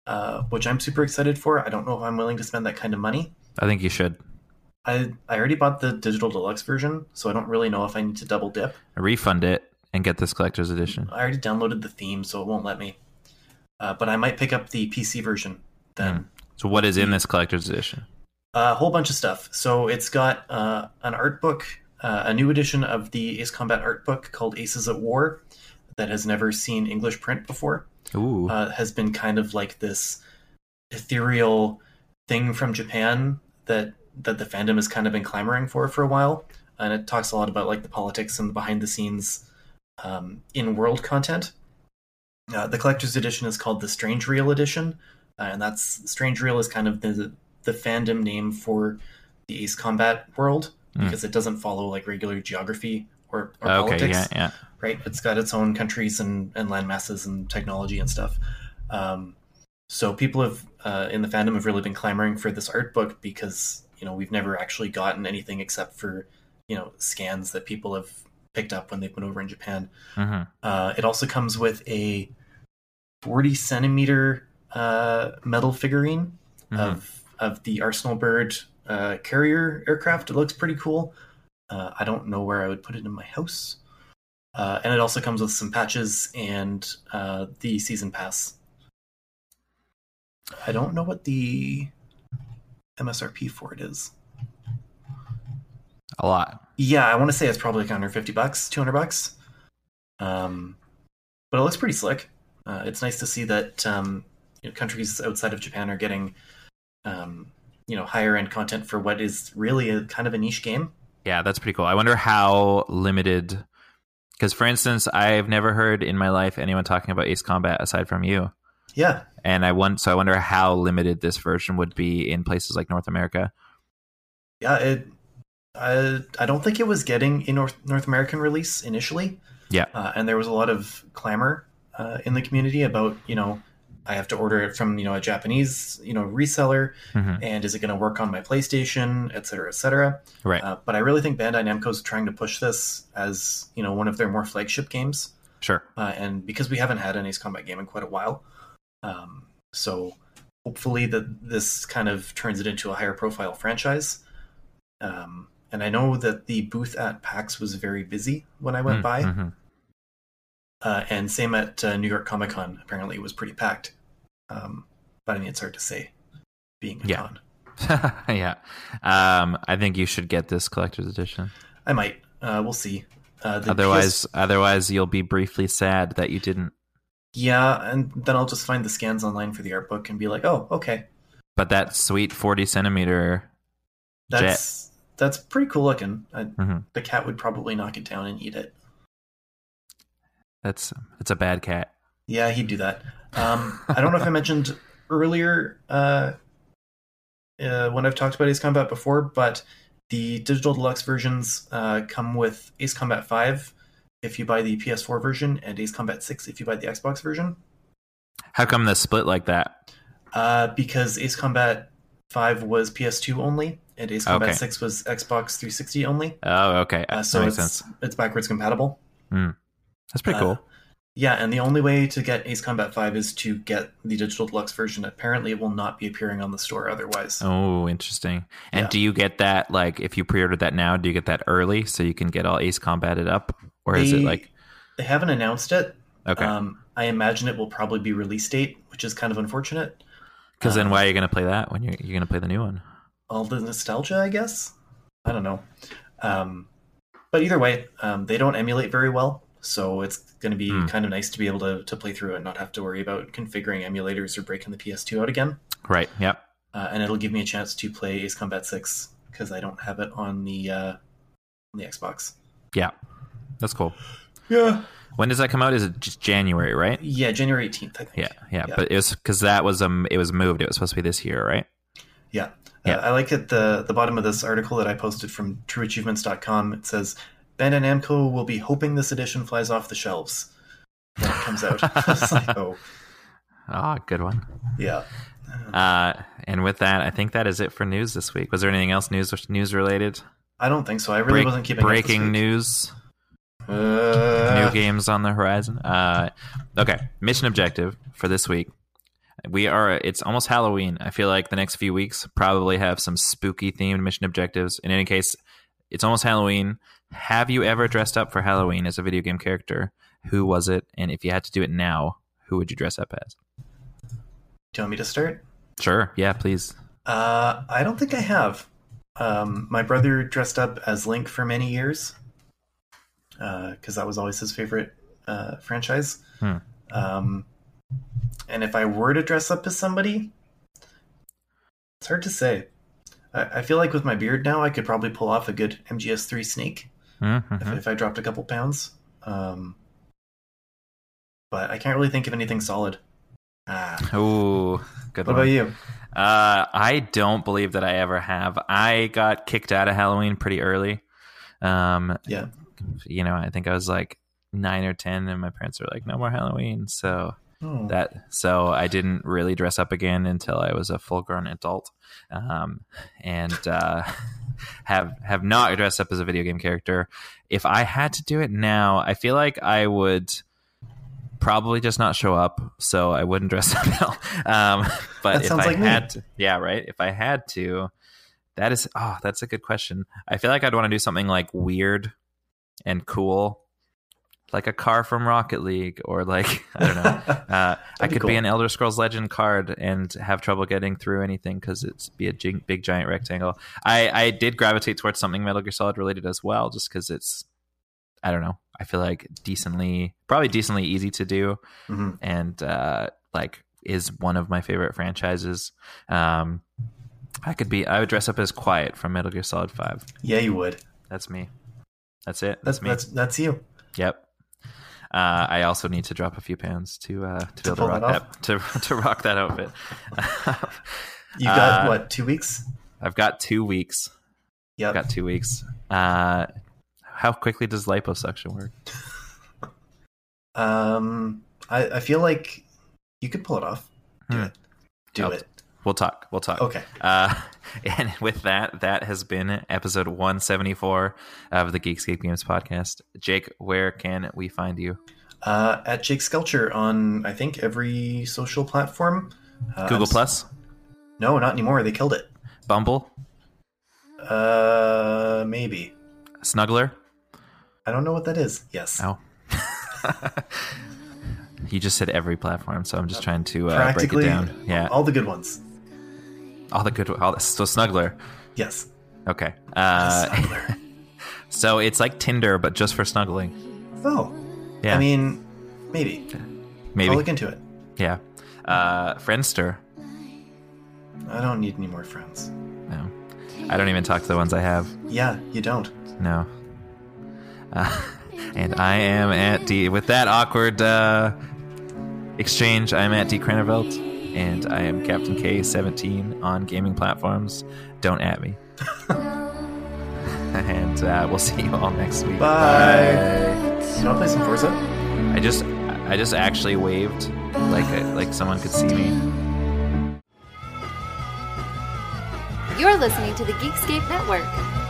uh, which I'm super excited for. I don't know if I'm willing to spend that kind of money. I think you should I, I already bought the digital deluxe version, so I don't really know if I need to double dip. refund it and get this collector's edition. I already downloaded the theme, so it won't let me. Uh, but I might pick up the PC version then. So what is in this collector's edition? A whole bunch of stuff. So it's got uh, an art book, uh, a new edition of the Ace Combat art book called Aces at War that has never seen English print before. Ooh. Uh, has been kind of like this ethereal thing from Japan that that the fandom has kind of been clamoring for for a while, and it talks a lot about like the politics and the behind the scenes um, in world content. Uh, the collector's edition is called the Strange Reel edition, uh, and that's Strange Reel is kind of the the fandom name for the Ace Combat world Mm. because it doesn't follow like regular geography or, or okay. politics Yeah. Yeah. Right? It's got its own countries and, and land masses and technology and stuff. Um, so people have uh, in the fandom have really been clamoring for this art book because you know we've never actually gotten anything except for you know scans that people have picked up when they've been over in Japan. hmm Uh, it also comes with a 40 centimeter uh, metal figurine Mhm. of of the Arsenal Bird uh, carrier aircraft. It looks pretty cool. Uh, I don't know where I would put it in my house. Uh, and it also comes with some patches and uh, the season pass. I don't know what the MSRP for it is. A lot. Yeah, I want to say it's probably like 150 bucks, 200 bucks. Um, but it looks pretty slick. Uh, it's nice to see that um, you know, countries outside of Japan are getting, um, you know, higher end content for what is really a kind of a niche game. Yeah, that's pretty cool. I wonder how limited. Because, for instance, I've never heard in my life anyone talking about Ace Combat aside from you, Yeah, and I want so I wonder how limited this version would be in places like North America. yeah. It, I, I don't think it was getting a North North American release initially. Yeah. uh, and there was a lot of clamor uh, in the community about you know I have to order it from you know a Japanese you know reseller, hmm and is it going to work on my PlayStation, et cetera, et cetera. Right. Uh, but I really think Bandai Namco is trying to push this as you know one of their more flagship games, Sure. uh, and because we haven't had an Ace Combat game in quite a while, um, so hopefully that this kind of turns it into a higher profile franchise. Um, and I know that the booth at PAX was very busy when I went by, Mm-hmm. uh, and same at uh, New York Comic Con. Apparently, it was pretty packed. Um, but I mean, it's hard to say, being a Yeah. con. yeah. Um, I think you should get this collector's edition. I might. Uh, we'll see. Uh, the Otherwise, otherwise you'll be briefly sad that you didn't. Yeah, and then I'll just find the scans online for the art book and be like, oh, okay, But that sweet forty centimeter. that's that's pretty cool looking. I, Mhm. The cat would probably knock it down and eat it. That's it's a bad cat. Yeah, he'd do that. Um, I don't know if I mentioned earlier uh, uh, when I've talked about Ace Combat before, but the digital deluxe versions uh, come with Ace Combat 5 if you buy the PS4 version and Ace Combat 6 if you buy the Xbox version. How come the split like that? Uh, because Ace Combat 5 was PS2 only and Ace Combat Okay. 6 was Xbox 360 only. Oh, okay. Uh, so makes it's sense. it's backwards compatible. That's pretty Uh, cool. Yeah, and the only way to get Ace Combat 5 is to get the digital deluxe version. Apparently, it will not be appearing on the store otherwise. Oh, interesting. And yeah. do you get that like if you pre-ordered that now? Do you get that early so you can get all Ace Combated up, or is it like They haven't announced it. okay? Um, I imagine it will probably be release date, which is kind of unfortunate. Because then um, why are you going to play that when you're you're going to play the new one? All the nostalgia, I guess. I don't know. Um, but either way, um, they don't emulate very well, so it's going to be Hmm. kind of nice to be able to, to play through it and not have to worry about configuring emulators or breaking the PS2 out again. Right. Yep. uh, and it'll give me a chance to play Ace Combat Six because I don't have it on the uh, on the Xbox. Yeah. That's cool. Yeah, When does that come out? Is it just January? Right. yeah, January eighteenth, I think. Yeah. Yeah. Yeah. But it was because that was um it was moved. It was supposed to be this year, right? yeah. Yeah. Uh, I like at the the bottom of this article that I posted from TrueAchievements.com. It says Bandai Namco will be hoping this edition flies off the shelves when it comes out. Like, oh, Ah, good one. yeah. Uh, and with that, I think that is it for news this week. Was there anything else news news related? I don't think so. I really Break- wasn't keeping breaking news. Uh, new games on the horizon. Uh, okay, mission objective for this week. We are. It's almost Halloween. I feel like the next few weeks probably have some spooky themed mission objectives. In any case, it's almost Halloween. Have you ever dressed up for Halloween as a video game character? Who was it? And if you had to do it now, who would you dress up as? Do you want me to start? Sure. Yeah, please. Uh, I don't think I have. Um, my brother dressed up as Link for many years because that was always his favorite uh, franchise. Hmm. Um, and if I were to dress up as somebody, it's hard to say. I, I feel like with my beard now, I could probably pull off a good MGS3 snake Mhm. if, if I dropped a couple pounds. Um, but I can't really think of anything solid. Ah, Ooh, good what one. about you? Uh, I don't believe that I ever have. I got kicked out of Halloween pretty early. Um, Yeah. you know, I think I was like nine or ten, and my parents were like, "No more Halloween." So Oh, that, so I didn't really dress up again until I was a full-grown adult, um, and uh, have have not dressed up as a video game character. If I had to do it now, I feel like I would probably just not show up, so I wouldn't dress up at all. Um, but if I like me. had to, yeah, right. If I had to, that is oh, that's a good question. I feel like I'd want to do something like weird and cool, like a car from Rocket League, or like I don't know. Uh, I That'd be could be an Elder Scrolls Legend card and have trouble getting through anything because it's be a big giant rectangle. I I did gravitate towards something Metal Gear Solid related as well, just because it's I don't know. I feel like decently, probably decently easy to do, Mhm. and uh, like is one of my favorite franchises. Um, I could be. I would dress up as Quiet from Metal Gear Solid Five. Yeah, you would. That's me. That's it. That's That's me. that's that's you. Yep. Uh, I also need to drop a few pounds to uh, to, be able to rock that that, to to rock that outfit. You got Uh, what? Two weeks? I've got two weeks. Yep. I've got two weeks. Uh, how quickly does liposuction work? Um, I I feel like you could pull it off. Do Hmm. it. Do I'll- it. We'll talk. We'll talk. Okay. Uh, and with that, that has been episode 174 of the Geekscape Games podcast. Jake, where can we find you? Uh, at Jake Skelcher on I think every social platform. Uh, Google I'm Plus, No, not anymore. They killed it. Bumble, Uh, maybe. Snuggler. I don't know what that is. Yes. Oh. you just said every platform, so I'm just trying to uh, break it down. Yeah, all the good ones. All the good. All the, so Snuggler. Yes. Okay. Uh, Snuggler. so it's like Tinder, but just for snuggling. oh, Yeah, I mean, maybe. maybe. I'll look into it. yeah. Uh, Friendster. I don't need any more friends. No, I don't even talk to the ones I have. Yeah, you don't. No. Uh, and I am at D. With that awkward uh, exchange, I'm at D. Cranevelt, and I am Captain K17 on gaming platforms. Don't at me. and uh, we'll see you all next week. Bye. You want to play some Forza? I just, I just actually waved like like someone could see me. You're listening to the Geekscape Network.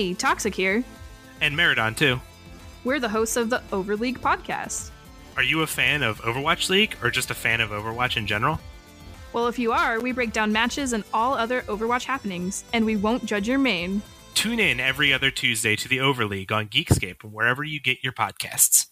Hey, Toxic here. And Meridon, too. We're the hosts of the Overleague podcast. Are you a fan of Overwatch League or just a fan of Overwatch in general? Well, if you are, we break down matches and all other Overwatch happenings, and we won't judge your main. Tune in every other Tuesday to the Overleague on Geekscape and wherever you get your podcasts.